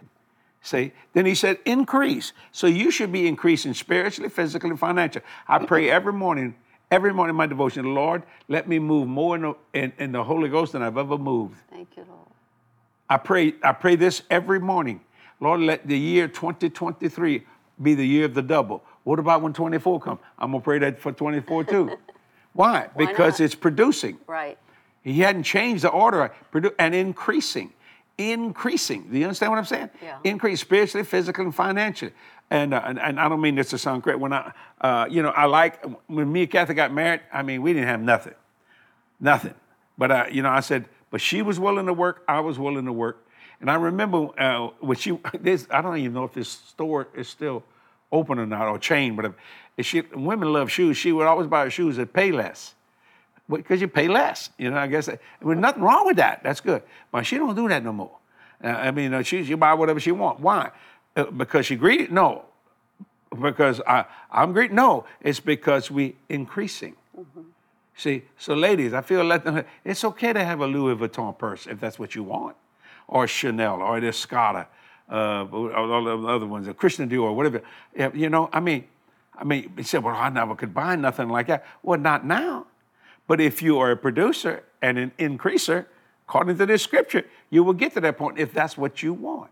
Speaker 1: See, then he said increase. So you should be increasing spiritually, physically, financially. I pray every morning, every morning in my devotion, Lord, let me move more in the, in, in the Holy Ghost than I've ever moved.
Speaker 2: Thank you, Lord.
Speaker 1: I pray, I pray this every morning. Lord, let the year 2023 be the year of the double. What about when 24 comes? I'm gonna pray that for 24 too. Why?
Speaker 2: Why
Speaker 1: because
Speaker 2: not?
Speaker 1: it's producing.
Speaker 2: Right.
Speaker 1: He hadn't changed the order, produ- and increasing, increasing. Do you understand what I'm saying?
Speaker 2: Yeah.
Speaker 1: Increase spiritually, physically, and financially. And, uh, and and I don't mean this to sound great. When I, uh, you know, I like when me and Cathy got married. I mean, we didn't have nothing, nothing. But uh, you know, I said, but she was willing to work. I was willing to work. And I remember uh, when she, this, I don't even know if this store is still open or not, or chain, but if, she, women love shoes. She would always buy shoes that pay less because you pay less. You know, I guess there's nothing wrong with that. That's good. But she don't do that no more. Uh, I mean, uh, she she buy whatever she want. Why? Uh, because she greedy? No. Because I I'm greedy? No. It's because we increasing. See, so ladies, I feel let them. It's okay to have a Louis Vuitton purse if that's what you want, or Chanel, or this Scotta, uh, all the other ones, or Christian Dior, whatever. You know, I mean, I mean, he said, well, I never could buy nothing like that. Well, not now. But if you are a producer and an increaser, according to this scripture, you will get to that point if that's what you want.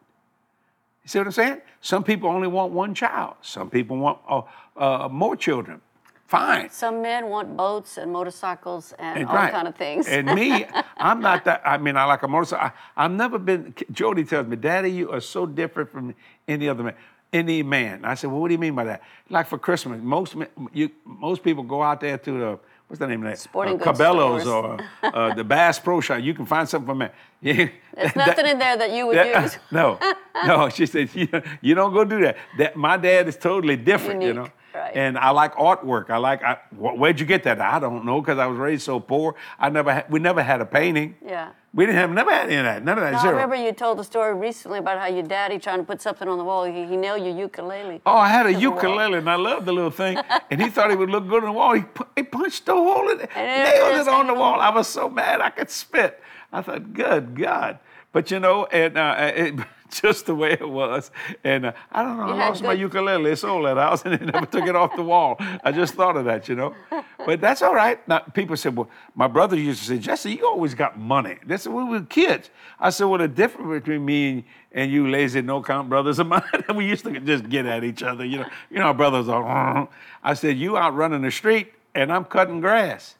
Speaker 1: You see what I'm saying? Some people only want one child. Some people want uh, uh, more children. Fine.
Speaker 2: Some men want boats and motorcycles and,
Speaker 1: And
Speaker 2: all
Speaker 1: right.
Speaker 2: kind of things.
Speaker 1: And me, I'm not that. I mean, I like a motorcycle. I, I've never been. Jodi tells me, "Daddy, you are so different from any other man." Any man. I said, "Well, what do you mean by that?" Like for Christmas, most men- you, most people go out there to the what's the name of that?
Speaker 2: Sporting
Speaker 1: uh,
Speaker 2: goods
Speaker 1: Cabela's
Speaker 2: stores.
Speaker 1: or uh, the Bass Pro Shop. You can find something for men. Yeah,
Speaker 2: There's
Speaker 1: that-
Speaker 2: nothing in there that you would
Speaker 1: that-
Speaker 2: use.
Speaker 1: no, no. She said, you, you don't go do that. That my dad is totally different, you know.
Speaker 2: Right.
Speaker 1: And I like artwork. I like. I, where'd you get that? I don't know because I was raised so poor. I never. Had, we never had a painting.
Speaker 2: Yeah.
Speaker 1: We didn't have. Never had any of that. None of that.
Speaker 2: No, I remember you told the story recently about how your daddy trying to put something on the wall. He, he nailed your ukulele.
Speaker 1: Oh, I had a ukulele and I loved the little thing. and he thought he would look good on the wall. He, pu- he punched a hole in it,
Speaker 2: And there it
Speaker 1: nailed it on the wall. I was so mad I could spit. I thought, good God. But you know, and uh, it, just the way it was. And uh, I don't know,
Speaker 2: You
Speaker 1: I lost my
Speaker 2: good-
Speaker 1: ukulele. It sold that house and they never took it off the wall. I just thought of that, you know. But that's all right. Now, people said, well, my brother used to say, Jesse, you always got money. They said, we were kids. I said, well, the difference between me and you lazy no count brothers of mine, we used to just get at each other. You know, you know, our brothers are. I said, you out running the street and I'm cutting grass.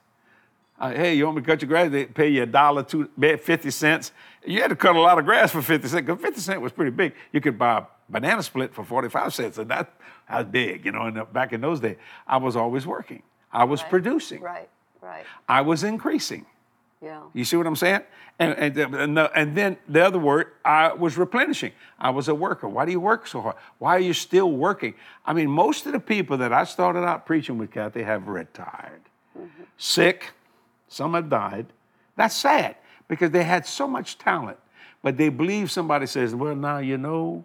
Speaker 1: Uh, hey, you want me to cut your grass? They pay you a dollar, two, fifty cents. You had to cut a lot of grass for fifty cents because fifty cents was pretty big. You could buy a banana split for forty-five cents, and that, that was big. You know, and back in those days, I was always working. I was producing.
Speaker 2: Right, right.
Speaker 1: I was increasing.
Speaker 2: Yeah.
Speaker 1: You see what I'm saying? And, and, and, the, and then the other word, I was replenishing. I was a worker. Why do you work so hard? Why are you still working? I mean, most of the people that I started out preaching with, Cathy, have retired, mm-hmm. sick. Some have died. That's sad because they had so much talent, but they believe somebody says, well, now you know,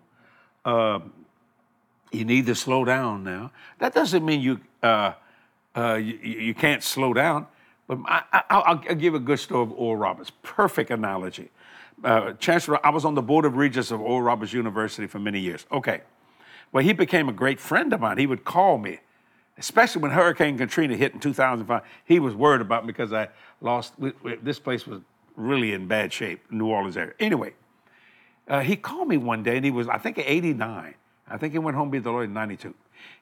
Speaker 1: um, you need to slow down now. That doesn't mean you uh, uh, you, you can't slow down. But I, I, I'll, I'll give a good story of Oral Roberts. Perfect analogy. Uh, Chancellor, I was on the board of regents of Oral Roberts University for many years. Okay. Well, he became a great friend of mine. He would call me, especially when Hurricane Katrina hit in 2005. He was worried about me because I lost. This place was really in bad shape, New Orleans area. Anyway, uh, he called me one day and he was, I think, 89. I think he went home to be the Lord in 92.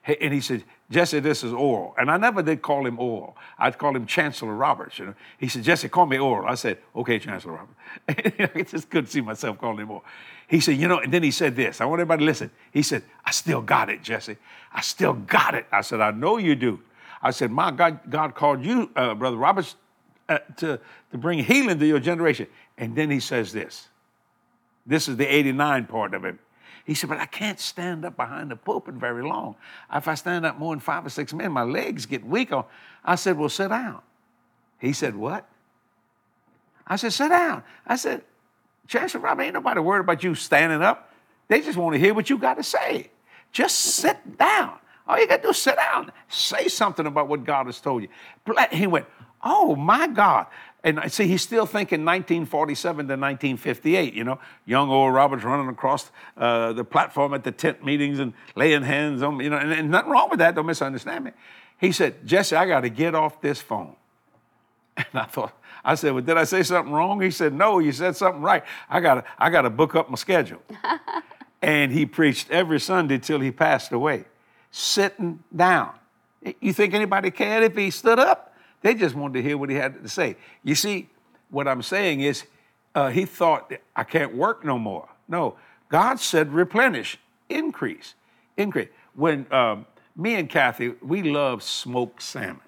Speaker 1: Hey, And he said, Jesse, this is Oral. And I never did call him Oral. I'd call him Chancellor Roberts. You know? He said, Jesse, call me Oral. I said, okay, Chancellor Roberts. I just couldn't see myself calling him Oral. He said, you know, and then he said this. I want everybody to listen. He said, I still got it, Jesse. I still got it. I said, I know you do. I said, my God, God called you, uh, Brother Roberts, uh, to, to bring healing to your generation. And then he says this. This is the 89 part of it. He said, but I can't stand up behind the pulpit very long. If I stand up more than five or six minutes, my legs get weak. I said, well, sit down. He said, what? I said, sit down. I said, Chancellor Robert, ain't nobody worried about you standing up. They just want to hear what you got to say. Just sit down. All you got to do is sit down. Say something about what God has told you. He went, oh my God. And I see, he's still thinking 1947 to 1958, you know, young Oral Roberts running across uh, the platform at the tent meetings and laying hands on, you know, and, and nothing wrong with that, don't misunderstand me. He said, Jesse, I got to get off this phone. And I thought, I said, well, did I say something wrong? He said, no, you said something right. I got to I got to book up my schedule. and he preached every Sunday till he passed away, sitting down. You think anybody cared if he stood up? They just wanted to hear what he had to say. You see, what I'm saying is, uh, he thought I can't work no more. No, God said replenish, increase, increase. When um, me and Cathy, we love smoked salmon.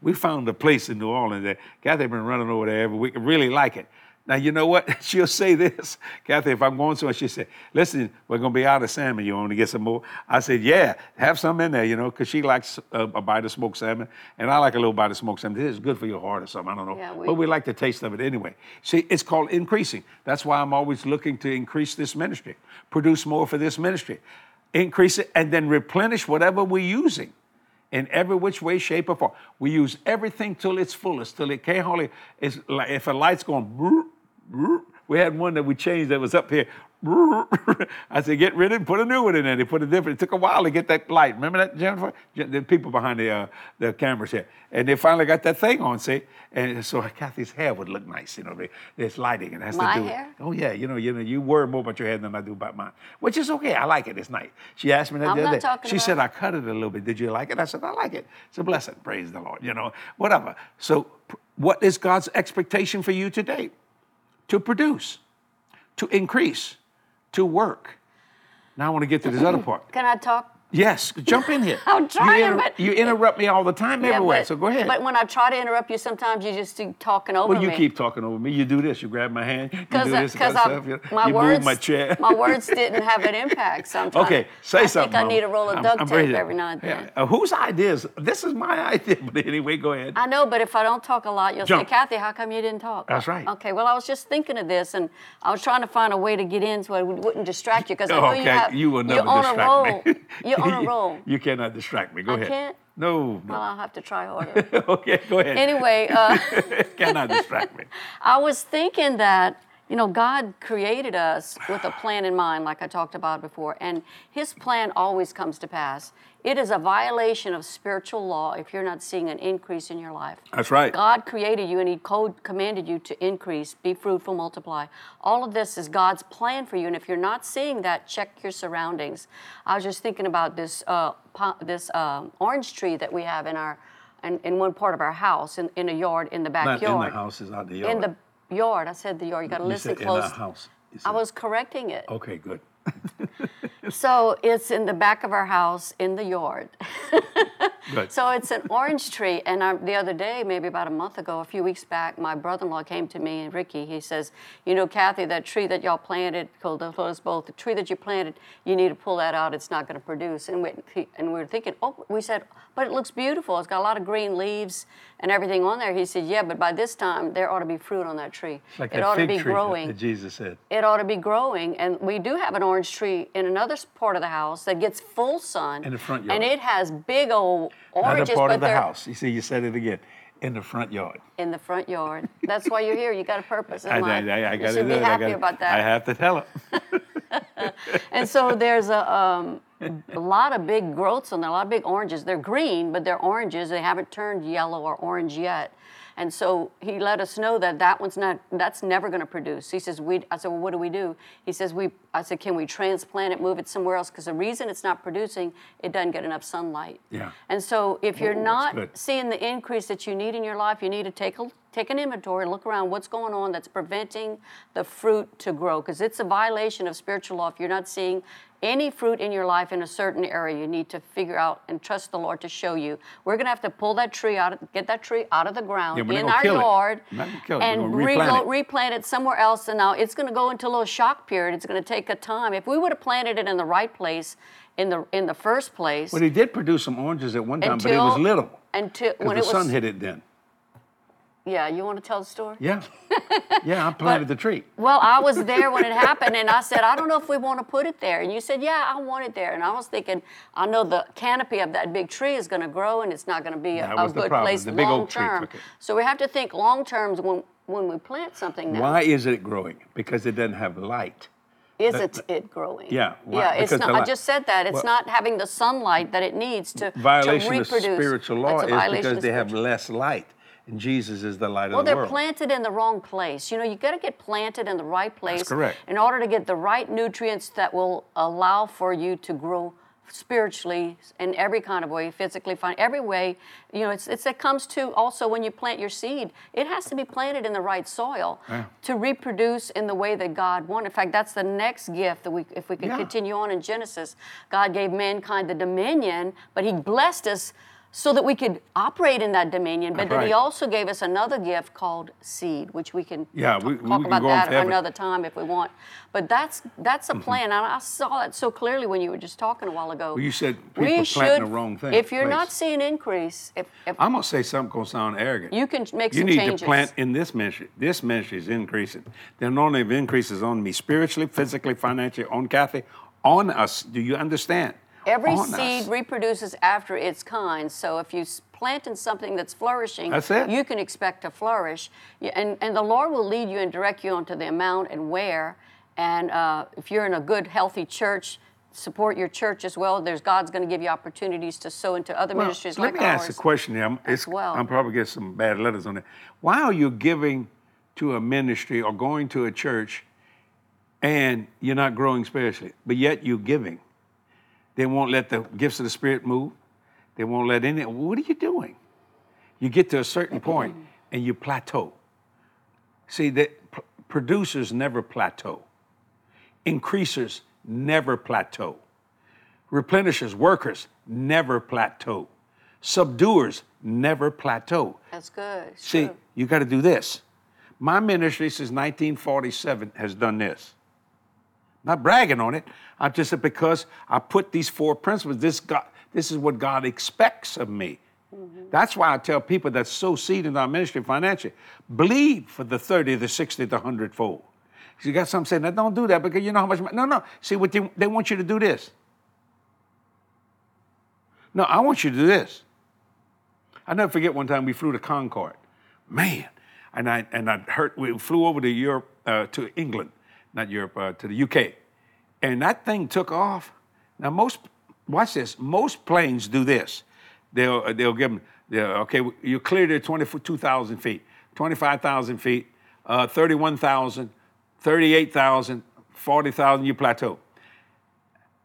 Speaker 1: We found a place in New Orleans that Cathy had been running over there every week. Really like it. Now you know what? She'll say this, Cathy. If I'm going somewhere, she said, "Listen, we're gonna be out of salmon. You want to get some more?" I said, "Yeah, have some in there, you know, because she likes uh, a bite of smoked salmon, and I like a little bite of smoked salmon. This is good for your heart or something. I don't know,
Speaker 2: Yeah, we-
Speaker 1: but we like the taste of it anyway. See, it's called increasing. That's why I'm always looking to increase this ministry, produce more for this ministry, increase it, and then replenish whatever we're using in every which way, shape, or form. We use everything till it's fullest, till it can't hardly. It's like if a light's going. We had one that we changed that was up here. I said, get rid of it, and put a new one in there. They put a different. It took a while to get that light. Remember that, Jennifer? The people behind the uh, the cameras here, and they finally got that thing on. See, and so Cathy's hair would look nice. You know, there's lighting, and that's
Speaker 2: My
Speaker 1: to do. with-
Speaker 2: hair?
Speaker 1: Oh yeah, you know, you know, you worry more about your hair than I do about mine, which is okay. I like it. It's nice. She asked me that
Speaker 2: I'm
Speaker 1: the other day.
Speaker 2: talking
Speaker 1: She said I cut it a little bit. Did you like it? I said I like it. It's a blessing. Praise the Lord. You know, whatever. So, what is God's expectation for you today? To produce, to increase, to work. Now I want to get to this other part.
Speaker 2: Can I talk?
Speaker 1: Yes, jump in here.
Speaker 2: I'm trying,
Speaker 1: you, inter-
Speaker 2: but-
Speaker 1: you interrupt me all the time
Speaker 2: Yeah,
Speaker 1: everywhere.
Speaker 2: but-
Speaker 1: so go ahead.
Speaker 2: But when I try to interrupt you, sometimes you just keep talking over me.
Speaker 1: well, you
Speaker 2: me.
Speaker 1: keep talking over me. You do this. You grab my hand. You do
Speaker 2: Because
Speaker 1: this stuff.
Speaker 2: My
Speaker 1: you
Speaker 2: words,
Speaker 1: move my chair.
Speaker 2: my words didn't have an impact. Sometimes.
Speaker 1: Okay, say
Speaker 2: I
Speaker 1: something.
Speaker 2: think I need a roll of
Speaker 1: I'm-
Speaker 2: duct
Speaker 1: I'm
Speaker 2: tape every now and then.
Speaker 1: Yeah. Uh, whose idea is this? Is my idea. But anyway, go ahead.
Speaker 2: I know, but if I don't talk a lot, you'll
Speaker 1: Jump.
Speaker 2: say, Cathy, how come you didn't talk?
Speaker 1: That's right.
Speaker 2: Okay, well, I was just thinking of this, and I was trying to find a way to get in so it wouldn't distract you, because I know
Speaker 1: okay,
Speaker 2: you have.
Speaker 1: you will never
Speaker 2: you're
Speaker 1: distract
Speaker 2: a roll.
Speaker 1: me.
Speaker 2: On a roll.
Speaker 1: You cannot distract me. Go
Speaker 2: I
Speaker 1: ahead.
Speaker 2: can't?
Speaker 1: No, no.
Speaker 2: Well, I'll have to try harder.
Speaker 1: okay, go ahead.
Speaker 2: anyway, uh,
Speaker 1: cannot distract me.
Speaker 2: I was thinking that, you know, God created us with a plan in mind, like I talked about before, and His plan always comes to pass. It is a violation of spiritual law if you're not seeing an increase in your life.
Speaker 1: That's right.
Speaker 2: God created you and He code commanded you to increase, be fruitful, multiply. All of this is God's plan for you, and if you're not seeing that, check your surroundings. I was just thinking about this uh, po- this um, orange tree that we have in our in, in one part of our house, in, in a yard, in the
Speaker 1: Not
Speaker 2: backyard.
Speaker 1: in the house, is out the yard.
Speaker 2: In the yard. I said the yard. You got to listen
Speaker 1: said
Speaker 2: close.
Speaker 1: in our house.
Speaker 2: I was correcting it.
Speaker 1: Okay, good.
Speaker 2: So it's in the back of our house in the yard.
Speaker 1: Good.
Speaker 2: So it's an orange tree. And I, the other day, maybe about a month ago, a few weeks back, my brother in law came to me and Ricky. He says, You know, Cathy, that tree that y'all planted, called the us both, the tree that you planted, you need to pull that out. It's not going to produce. And we, and we were thinking, Oh, we said, But it looks beautiful. It's got a lot of green leaves and everything on there. He said, Yeah, but by this time, there ought to be fruit on that tree.
Speaker 1: Like
Speaker 2: it
Speaker 1: that
Speaker 2: ought to be growing
Speaker 1: that Jesus said.
Speaker 2: it ought to be growing. And we do have an orange tree in another part of the house that gets full sun.
Speaker 1: In the front yard.
Speaker 2: And it has big old oranges,
Speaker 1: a part
Speaker 2: but
Speaker 1: of the house. You see, you said it again. In the front yard.
Speaker 2: in the front yard. That's why you're here. You got a purpose in
Speaker 1: I,
Speaker 2: life.
Speaker 1: I, I, I
Speaker 2: you should be
Speaker 1: it.
Speaker 2: Happy about that.
Speaker 1: I have to tell him.
Speaker 2: And so there's a, um, a lot of big growths on there, a lot of big oranges. They're green, but they're oranges. They haven't turned yellow or orange yet. And so he let us know that that one's not, that's never going to produce. He says, we, I said, well, what do we do? He says, we, I said, can we transplant it, move it somewhere else? Because the reason it's not producing, it doesn't get enough sunlight.
Speaker 1: Yeah.
Speaker 2: And so if you're
Speaker 1: Ooh,
Speaker 2: not seeing the increase that you need in your life, you need to take a take an inventory, look around what's going on that's preventing the fruit to grow because it's a violation of spiritual law if you're not seeing any fruit in your life in a certain area you need to figure out and trust the lord to show you we're going to have to pull that tree out get that tree out of the ground
Speaker 1: Yeah,
Speaker 2: in our yard
Speaker 1: We're not gonna kill it. We're
Speaker 2: and
Speaker 1: gonna
Speaker 2: re-
Speaker 1: replant it.
Speaker 2: replant it somewhere else and now it's going to go into a little shock period it's going to take a time if we would have planted it in the right place in the in the first place
Speaker 1: Well, he did produce some oranges at one time, but it was little.
Speaker 2: until when
Speaker 1: the
Speaker 2: it was
Speaker 1: sun hit it then.
Speaker 2: Yeah you want to tell the story
Speaker 1: Yeah. yeah, I planted the tree.
Speaker 2: Well, I was there when it happened, and I said, I don't know if we want to put it there. And you said, Yeah, I want it there. And I was thinking, I know the canopy of that big tree is going to grow, and it's not going to be a, a good
Speaker 1: problem.
Speaker 2: place
Speaker 1: The big
Speaker 2: long term. So we have to think long term when when we plant something. Now,
Speaker 1: Why is it growing? Because it doesn't have light.
Speaker 2: is it it growing?
Speaker 1: Yeah, why?
Speaker 2: yeah. It's
Speaker 1: Because
Speaker 2: not. I just said that it's
Speaker 1: Well-
Speaker 2: not having the sunlight that it needs to
Speaker 1: Violation
Speaker 2: to
Speaker 1: of
Speaker 2: reproduce.
Speaker 1: spiritual law
Speaker 2: That's a
Speaker 1: is because they have less light, Jesus is the light
Speaker 2: Well,
Speaker 1: of the world.
Speaker 2: Well, they're planted in the wrong place. You know, you got to get planted in the right place
Speaker 1: correct.
Speaker 2: in order to get the right nutrients that will allow for you to grow spiritually in every kind of way, physically, fine, every way. You know, it's, it's it comes to also when you plant your seed, it has to be planted in the right soil
Speaker 1: Yeah.
Speaker 2: to reproduce in the way that God wanted. In fact, that's the next gift that we, if we can
Speaker 1: Yeah.
Speaker 2: continue on in Genesis, God gave mankind the dominion, but He blessed us so that we could operate in that dominion. But
Speaker 1: That's
Speaker 2: then He
Speaker 1: right.
Speaker 2: also gave us another gift called seed, which we can
Speaker 1: Yeah,
Speaker 2: talk,
Speaker 1: we- we
Speaker 2: talk
Speaker 1: can
Speaker 2: about
Speaker 1: go on
Speaker 2: that
Speaker 1: forever.
Speaker 2: another time if we want. But that's that's
Speaker 1: Mm-hmm.
Speaker 2: a plan. And I saw that so clearly when you were just talking a while ago.
Speaker 1: Well, you said people
Speaker 2: we
Speaker 1: planting
Speaker 2: should,
Speaker 1: the wrong thing.
Speaker 2: If you're not
Speaker 1: place.
Speaker 2: seeing increase, if, if
Speaker 1: I'm gonna say something gonna sound arrogant.
Speaker 2: you can make
Speaker 1: you
Speaker 2: some
Speaker 1: need
Speaker 2: changes.
Speaker 1: to plant in this ministry. This ministry is increasing. The anointing of increase is on me spiritually, physically, financially, on Cathy, on us. Do you understand?
Speaker 2: Every seed
Speaker 1: us.
Speaker 2: reproduces after its kind. So if you plant in something that's flourishing,
Speaker 1: That's
Speaker 2: you can expect to flourish. And, and the Lord will lead you and direct you onto the amount and where. And uh, if you're in a good, healthy church, support your church as well. There's God's going to give you opportunities to sow into other
Speaker 1: Well,
Speaker 2: ministries
Speaker 1: let
Speaker 2: like
Speaker 1: me ask a question here. I'm, it's,
Speaker 2: well.
Speaker 1: I'm probably getting some bad letters on it. Why are you giving to a ministry or going to a church and you're not growing spiritually, but yet you're giving? They won't let the gifts of the Spirit move. They won't let any. What are you doing? You get to a certain point and you plateau. See, that p- producers never plateau. Increasers never plateau. Replenishers, workers never plateau. Subduers never plateau.
Speaker 2: That's good.
Speaker 1: See,
Speaker 2: true.
Speaker 1: you got to do this. My ministry since 1947 has done this. Not bragging on it. I just said because I put these four principles. This God, this is what God expects of me. That's why I tell people that sow seed in our ministry financially, believe for the 30, the 60, the 100 fold. You got some saying, now don't do that because you know how much money. No, no. See, what they, they want you to do this. No, I want you to do this. I never forget one time we flew to Concorde. Man, and I and I heard we flew over to Europe uh, to England, not Europe uh, to the UK, and that thing took off. Now most watch this. Most planes do this. They'll they'll give them okay. You cleared two thousand feet, twenty five thousand feet, uh, thirty one thousand, thirty eight thousand, forty thousand. You plateau.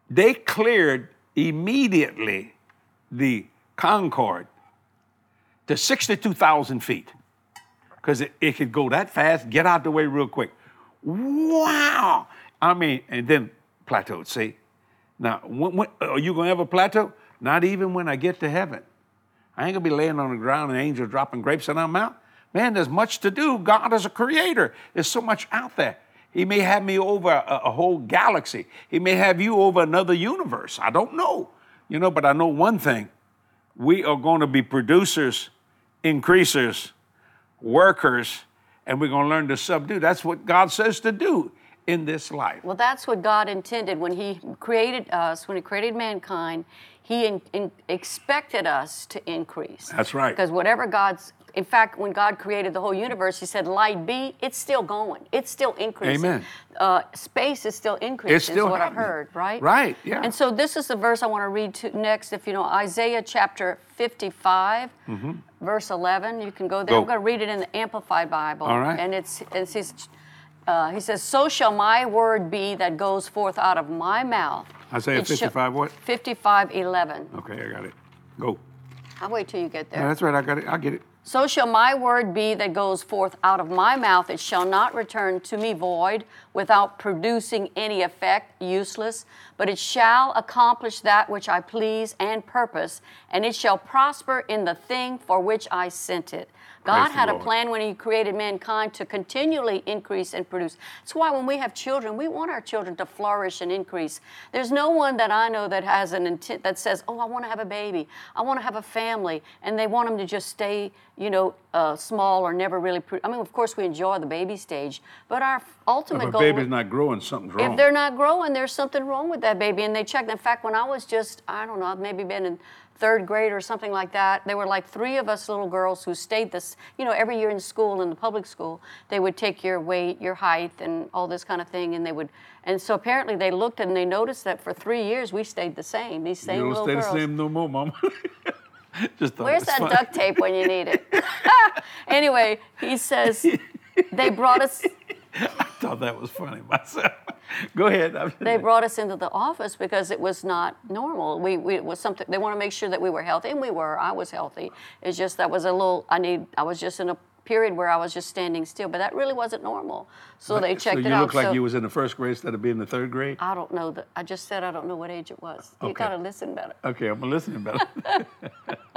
Speaker 1: They cleared immediately the Concorde to 62,000 feet because it, it could go that fast, get out the way real quick. Wow! I mean, and then plateaued. See, now when, when, are you gonna ever plateau? Not even when I get to heaven. I ain't gonna be laying on the ground and angels dropping grapes on mouth. Man, there's much to do. God is a creator. There's so much out there. He may have me over a, a whole galaxy. He may have you over another universe. I don't know. You know, but I know one thing. We are going to be producers, increasers, workers, and we're going to learn to subdue. That's what God says to do in this life.
Speaker 2: Well, that's what God intended when He created us, when He created mankind. He in, in- expected us to increase.
Speaker 1: That's right.
Speaker 2: Because whatever God's, in fact, when God created the whole universe, He said, "Light be." It's still going. It's still increasing.
Speaker 1: Amen.
Speaker 2: Uh, space is still increasing.
Speaker 1: It's still
Speaker 2: is what I've
Speaker 1: happening.
Speaker 2: heard. Right.
Speaker 1: Right, yeah.
Speaker 2: And so this is the verse I want to read to next. If you know Isaiah chapter 55, verse 11, you can go there.
Speaker 1: Mm-hmm. Go.
Speaker 2: I'm going to read it in the Amplified Bible.
Speaker 1: All right.
Speaker 2: And it's it says. Uh, he says, So shall my word be that goes forth out of my mouth.
Speaker 1: Isaiah
Speaker 2: It shall-
Speaker 1: 55 what?
Speaker 2: 55, 11.
Speaker 1: Okay, I got it. Go.
Speaker 2: I'll wait till you get there.
Speaker 1: Yeah, that's right. I got it. I get it.
Speaker 2: So shall my word be that goes forth out of my mouth. It shall not return to me void, without producing any effect, useless, but it shall accomplish that which I please and purpose, and it shall prosper in the thing for which I sent it. God had a plan when He created mankind to continually increase and produce. That's why when we have children, we want our children to flourish and increase. There's no one that I know that has an intent that says, "Oh, I want to have a baby, I want to have a family," and they want them to just stay, you know, uh, small or never really. Pro- I mean, of course, we enjoy the baby stage, but our ultimate
Speaker 1: If a
Speaker 2: goal.
Speaker 1: baby's not growing, something's wrong.
Speaker 2: If they're not growing, there's something wrong with that baby. And they check. In fact, when I was just, I don't know, I've maybe been in third grade or something like that, there were like three of us little girls who stayed this, you know, every year in school, in the public school, they would take your weight, your height, and all this kind of thing. And they would, and so apparently they looked and they noticed that for three years we stayed the same, these same
Speaker 1: you don't stay
Speaker 2: girls.
Speaker 1: the same no more, thought
Speaker 2: Where's that duct tape when you need it? anyway, he says, they brought us
Speaker 1: I thought that was funny myself. Go ahead.
Speaker 2: They brought us into the office because it was not normal. We, we it was something they want to make sure that we were healthy, and we were. I was healthy. It's just that was a little. I need. I was just in a period where I was just standing still, but that really wasn't normal. So they checked
Speaker 1: so
Speaker 2: it
Speaker 1: you
Speaker 2: out.
Speaker 1: look like
Speaker 2: so
Speaker 1: you was in the first grade instead of being in the third grade.
Speaker 2: I don't know. That I just said I don't know what age it was. You gotta listen better.
Speaker 1: Okay, I'm listening better.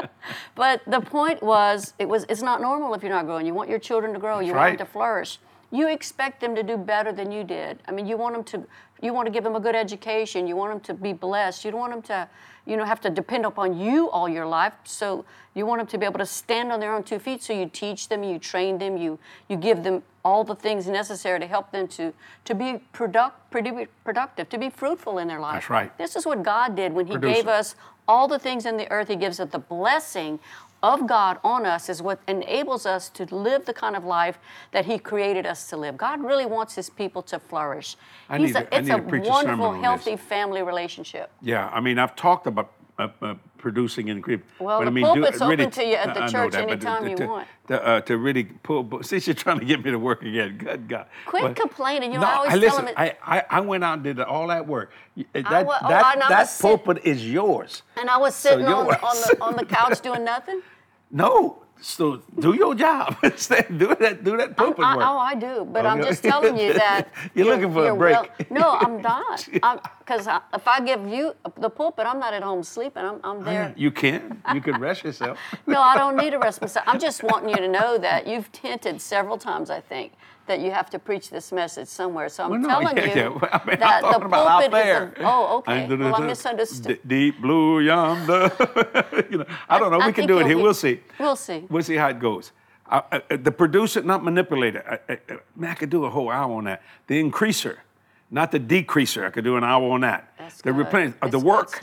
Speaker 2: But the point was, it was it's not normal if you're not growing. You want your children to grow. you want
Speaker 1: right.
Speaker 2: them to flourish. You expect them to do better than you did. I mean, you want them to. You want to give them a good education. You want them to be blessed. You don't want them to, you know, have to depend upon you all your life. So you want them to be able to stand on their own two feet. So you teach them, you train them, you you give them all the things necessary to help them to to be product, productive, to be fruitful in their life.
Speaker 1: That's right.
Speaker 2: This is what God did when He
Speaker 1: Produce.
Speaker 2: gave us all the things in the earth. He gives us the blessing of God on us is what enables us to live the kind of life that He created us to live. God really wants His people to flourish.
Speaker 1: I
Speaker 2: He's
Speaker 1: need
Speaker 2: a,
Speaker 1: to- I
Speaker 2: it's
Speaker 1: need
Speaker 2: a
Speaker 1: to preach a sermon
Speaker 2: wonderful,
Speaker 1: on this.
Speaker 2: healthy family relationship.
Speaker 1: yeah, I mean, I've talked about uh, uh, producing and creep.
Speaker 2: Well,
Speaker 1: but
Speaker 2: the
Speaker 1: I mean,
Speaker 2: pulpit's
Speaker 1: do, really,
Speaker 2: open to you at the
Speaker 1: I
Speaker 2: church
Speaker 1: that,
Speaker 2: anytime you
Speaker 1: to,
Speaker 2: want.
Speaker 1: To, uh, to really pull, since you're trying to get me to work again, good God.
Speaker 2: Quit
Speaker 1: But-
Speaker 2: complaining. You know,
Speaker 1: no,
Speaker 2: I always
Speaker 1: I
Speaker 2: tell
Speaker 1: listen.
Speaker 2: them it-
Speaker 1: I, I, I went out and did all that work. That,
Speaker 2: oh,
Speaker 1: that,
Speaker 2: I
Speaker 1: that
Speaker 2: was sit-
Speaker 1: pulpit is yours.
Speaker 2: And I was sitting on,
Speaker 1: yours.
Speaker 2: on, the, on the couch doing nothing.
Speaker 1: No, so do your job. Do that. Do that pulpit
Speaker 2: I,
Speaker 1: work.
Speaker 2: oh, I do, but I'm just telling you that
Speaker 1: You're looking for a break.
Speaker 2: no, I'm not. Because if I give you the pulpit, I'm not at home sleeping. I'm, I'm there.
Speaker 1: You can. You can rest yourself.
Speaker 2: No, I don't need to rest myself. I'm just wanting you to know that you've hinted several times, I think, that you have to preach this message somewhere. So I'm
Speaker 1: Well, no,
Speaker 2: telling
Speaker 1: yeah,
Speaker 2: you
Speaker 1: yeah. Well, I mean,
Speaker 2: that
Speaker 1: I'm
Speaker 2: the
Speaker 1: talking about out
Speaker 2: pulpit
Speaker 1: there.
Speaker 2: is a, oh, okay.
Speaker 1: And
Speaker 2: Well, I misunderstood.
Speaker 1: Deep blue yonder. you know, I don't know.
Speaker 2: I
Speaker 1: we can do it here.
Speaker 2: get-
Speaker 1: We'll see.
Speaker 2: We'll see.
Speaker 1: We'll see how it goes. I, I, I- the producer, not manipulator. I, I, I- man, I could do a whole hour on that. The increaser, not the decreaser. I could do an hour on that.
Speaker 2: That's
Speaker 1: the
Speaker 2: good.
Speaker 1: replenish, uh, the work.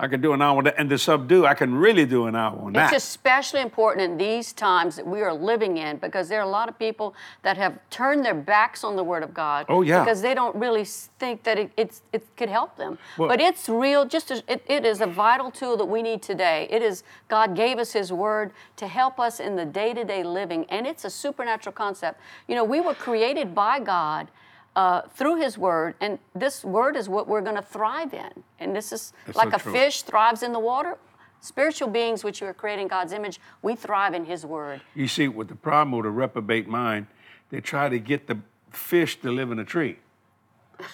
Speaker 1: I could do an hour on that. And the subdue, I can really do an hour on that.
Speaker 2: It's especially important in these times that we are living in because there are a lot of people that have turned their backs on the Word of God.
Speaker 1: Oh, yeah.
Speaker 2: Because they don't really think that it, it's, it could help them.
Speaker 1: Well-
Speaker 2: but it's real. Just as, it, it is a vital tool that we need today. It is God gave us His Word to help us in the day-to-day living, and it's a supernatural concept. You know, we were created by God. Uh, through his word, and this word is what we're going to thrive in. And this is
Speaker 1: That's
Speaker 2: like
Speaker 1: so
Speaker 2: a
Speaker 1: true.
Speaker 2: fish thrives in the water. Spiritual beings, which you are creating God's image, we thrive in His Word.
Speaker 1: You see, with the problem with a reprobate mind, they try to get the fish to live in a tree.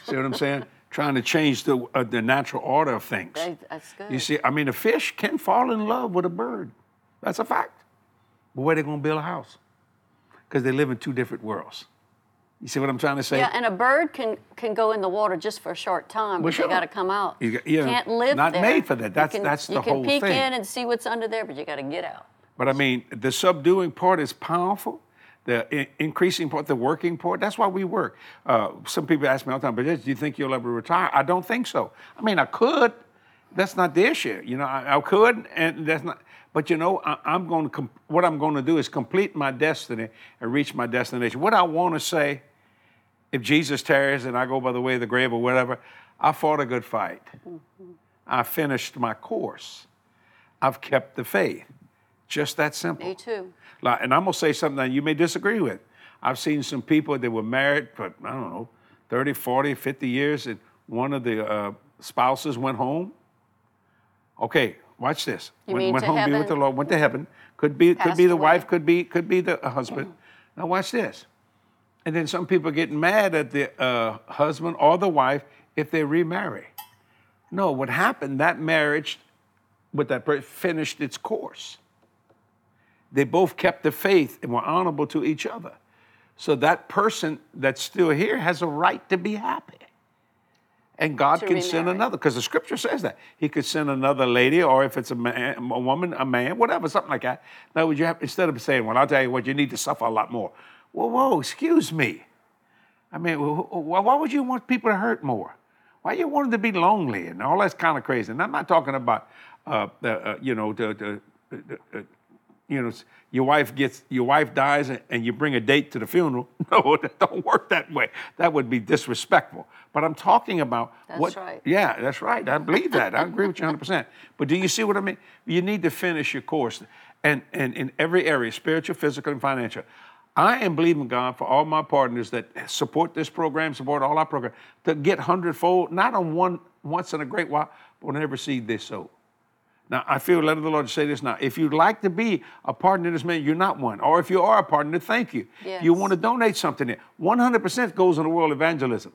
Speaker 1: See what I'm saying? Trying to change the, uh, the natural order of things.
Speaker 2: That- That's good.
Speaker 1: You see, I mean, a fish can fall in love with a bird. That's a fact. But where they going to build a house? Because they live in two different worlds. You see what I'm trying to say?
Speaker 2: yeah, and a bird can can go in the water just for a short time,
Speaker 1: Well,
Speaker 2: but
Speaker 1: sure.
Speaker 2: they got to come out.
Speaker 1: You got- yeah,
Speaker 2: can't live
Speaker 1: not
Speaker 2: there.
Speaker 1: made for that. That's-
Speaker 2: can-
Speaker 1: that's the whole thing.
Speaker 2: You can peek in and see what's under there, but you got to get out.
Speaker 1: But I mean, the subduing part is powerful. The increasing part, the working part, that's why we work. Uh, some people ask me all the time, but do you think you'll ever retire? I don't think so. I mean, I could. That's not the issue. You know, I, I could, and that's not. But you know, I, I'm going to. Com- what I'm going to do is complete my destiny and reach my destination. What I want to say, if Jesus tarries and I go by the way of the grave or whatever, I fought a good fight. I finished my course. I've kept the faith. Just that simple.
Speaker 2: Me too.
Speaker 1: Like, and I'm gonna say something that you may disagree with. I've seen some people that were married for, I don't know, 30, 40, 50 years, and one of the uh, spouses went home. Okay, watch this.
Speaker 2: You
Speaker 1: went went home, be with the? Lord, went to heaven. Could be, could be the
Speaker 2: away.
Speaker 1: wife, could be, could be the husband. Now watch this. And then some people getting mad at the uh, husband or the wife if they remarry. No, what happened? That marriage with that person finished its course. They both kept the faith and were honorable to each other. So that person that's still here has a right to be happy. And God can send another, because the scripture says that. He could send another lady, or if it's a, man, a woman, a man, whatever, something like that. Now, would you have, instead of saying, well, I'll tell you what, you need to suffer a lot more. Whoa, whoa, excuse me. I mean, wh- wh- why would you want people to hurt more? Why you want them to be lonely and all that's kind of crazy? And I'm not talking about, uh, uh, you know, the, the, the, the you know, your wife gets, your wife dies and- you bring a date to the funeral. No, that don't work that way. That would be disrespectful. But I'm talking about
Speaker 2: That's
Speaker 1: what.
Speaker 2: right.
Speaker 1: Yeah, that's right. I believe that. I agree with you 100%. But do you see what I mean? You need to finish your course. And, and in every area, spiritual, physical, and financial. I am believing God for all my partners that support this program, support all our program to get hundredfold, not on one once in a great while, but on every seed they sow. Now, I feel led of the Lord to say this now. If you'd like to be a partner in this man, you're not one. Or if you are a partner, thank you.
Speaker 2: Yes.
Speaker 1: You want to donate something there. 100% goes in the world evangelism.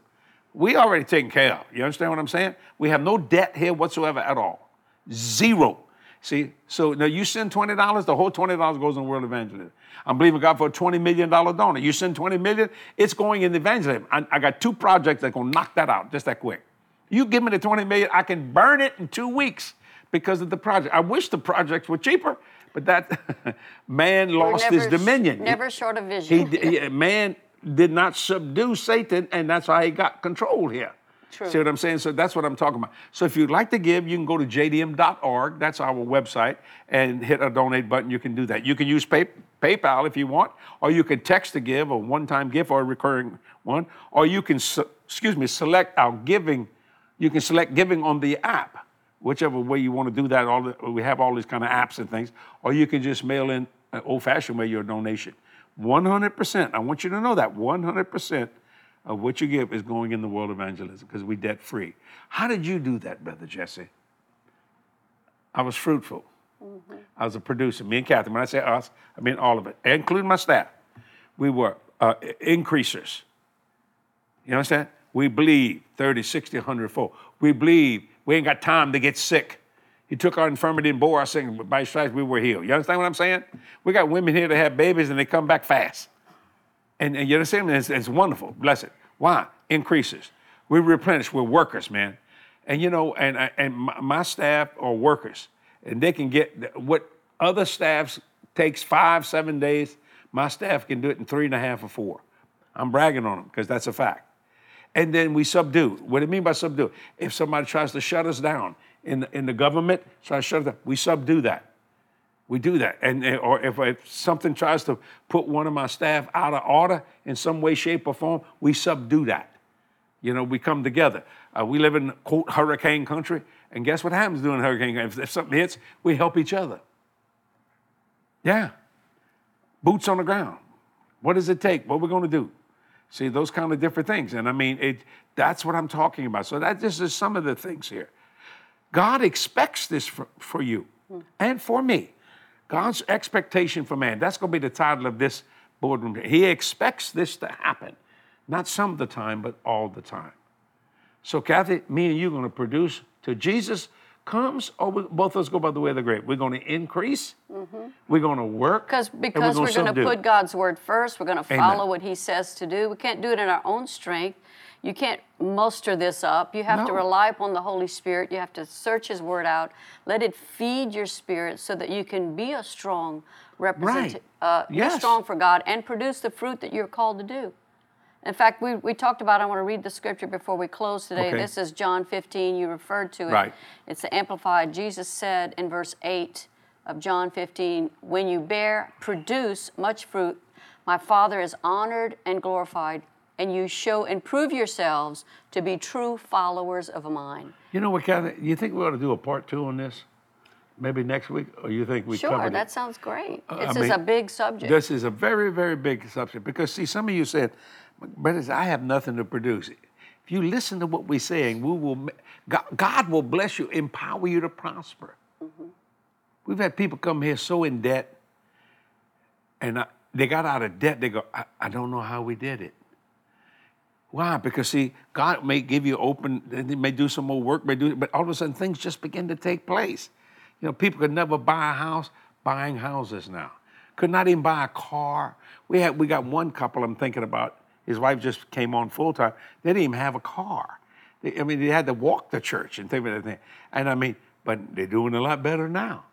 Speaker 1: We already taken care of. You understand what I'm saying? We have no debt here whatsoever at all. Zero. See, so now you send $20, the whole $20 goes in world evangelism. I'm believing God for a $20 million donor. You send 20 million, it's going in the evangelism. I, I got two projects that gonna knock that out just that quick. You give me the 20 million, I can burn it in two weeks because of the project. I wish the projects were cheaper, but that man lost his
Speaker 2: never sh-
Speaker 1: dominion.
Speaker 2: Never short of vision.
Speaker 1: he- man did not subdue Satan, and that's how he got control here.
Speaker 2: True.
Speaker 1: See what I'm saying? So that's what I'm talking about. So if you'd like to give, you can go to jdm.org. That's our website, and hit a donate button. You can do that. You can use pay, PayPal if you want, or you can text to give a one-time gift or a recurring one, or you can, excuse me, select our giving. You can select giving on the app, whichever way you want to do that. All the, we have all these kind of apps and things, or you can just mail in an old-fashioned way your donation. 100%. I want you to know that 100% of what you give is going in the world evangelism because we debt free. How did you do that, Brother Jesse? I was fruitful. I was a producer. Me and Catherine, when I say us, I mean all of it, including my staff. We were uh, increasers. You understand? We believe 30, 60, 100 fold. We believe we ain't got time to get sick. He took our infirmity and bore our sickness, by his stripes we were healed. You understand what I'm saying? We got women here that have babies and they come back fast. And, and you understand? It's, it's wonderful. Bless it. Why? Increases. We replenish. We're workers, man. And you know, and and my, my staff are workers, and they can get what other staffs takes five, seven days. My staff can do it in three and a half or four. I'm bragging on them because that's a fact. And then we subdue. What do you mean by subdue? If somebody tries to shut us down in the, in the government, try to shut us down, we subdue that. We do that. And, and- or if, if something tries to put one of my staff out of order in some way, shape, or form, we subdue that. You know, we come together. Uh, we live in quote hurricane country, and guess what happens during hurricane? If, if something hits, we help each other. Yeah, boots on the ground. What does it take? What are we're going to do? See those kind of different things, and I mean, it. That's what I'm talking about. So that this is some of the things here. God expects this for, for you hmm. and for me. God's expectation for man. That's going to be the title of this boardroom. He expects this to happen, not some of the time, but all the time. So, Cathy, me and you are going to produce to Jesus comes, or we, both of us go by the way of the grave. We're going to increase. We're going to work.
Speaker 2: Because because we're going to put God's word first. We're going to
Speaker 1: Amen.
Speaker 2: follow what He says to do. We can't do it in our own strength. You can't muster this up. You have to rely upon the Holy Spirit. You have to search His word out. Let it feed your spirit so that you can be a strong representative.
Speaker 1: Right.
Speaker 2: Uh,
Speaker 1: Yes.
Speaker 2: strong for God and produce the fruit that you're called to do. In fact, we, we talked about, I want to read the scripture before we close today.
Speaker 1: Okay.
Speaker 2: This is John 15. You referred to it.
Speaker 1: Right.
Speaker 2: It's the Amplified. Jesus said in verse 8 of John 15, When you bear, produce much fruit, my Father is honored and glorified, and you show and prove yourselves to be true followers of mine.
Speaker 1: You know what, Cathy? You think we ought to do a part two on this? Maybe next week, or you think we
Speaker 2: Sure,
Speaker 1: covered
Speaker 2: that
Speaker 1: it?
Speaker 2: sounds great.
Speaker 1: Uh, I
Speaker 2: This is
Speaker 1: mean,
Speaker 2: a big subject.
Speaker 1: This is a very, very big subject because see, some of you said, "Brothers, I have nothing to produce." If you listen to what we're saying, we will. God, will bless you, empower you to prosper.
Speaker 2: Mm-hmm.
Speaker 1: We've had people come here so in debt, and I, they got out of debt. They go, I, "I don't know how we did it." Why? Because see, God may give you open, He may do some more work, may do, but all of a sudden things just begin to take place. You know, people could never buy a house, buying houses now. Could not even buy a car. We had, we got one couple I'm thinking about. His wife just came on full time. They didn't even have a car. They, I mean, they had to walk to church and things like that. Thing. And I mean, but they're doing a lot better now.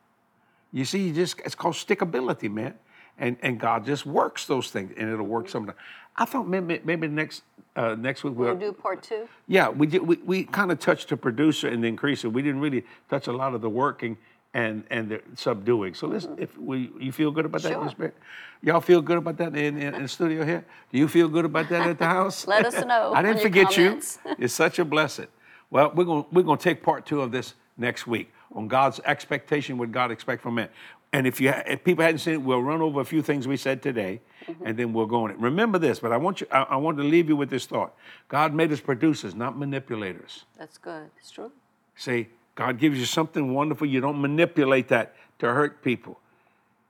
Speaker 1: You see, you just it's called stickability, man. And and God just works those things, and it'll work sometimes. I thought maybe maybe next uh, next week we'll
Speaker 2: We'll do part two.
Speaker 1: yeah, we did. We, we kind of touched the producer and the increaser. We didn't really touch a lot of the working and and the subduing. So let's, mm-hmm. if we, you feel good about that, in spirit? Y'all feel good about that in, in, in the studio here? Do you feel good about that at the house?
Speaker 2: Let us know
Speaker 1: I didn't forget
Speaker 2: comments.
Speaker 1: you. It's such a blessing. Well, we're gonna we're going to take part two of this next week on God's expectation, what God expects from men. And if you if people hadn't seen it, we'll run over a few things we said today, mm-hmm. and then we'll go on it. Remember this, but I want you. I, I want to leave you with this thought: God made us producers, not manipulators.
Speaker 2: That's good. It's true.
Speaker 1: See, God gives you something wonderful. You don't manipulate that to hurt people.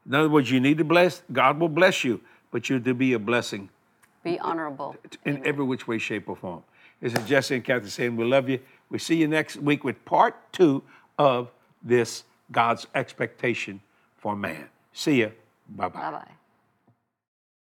Speaker 1: In other words, you need to bless. God will bless you, but you're to be a blessing
Speaker 2: Be honorable.
Speaker 1: in every which way, shape, or form. This is Jesse and Cathy saying we love you. We see you next week with part two of this God's expectation for man. See ya. Bye bye.
Speaker 2: Bye bye.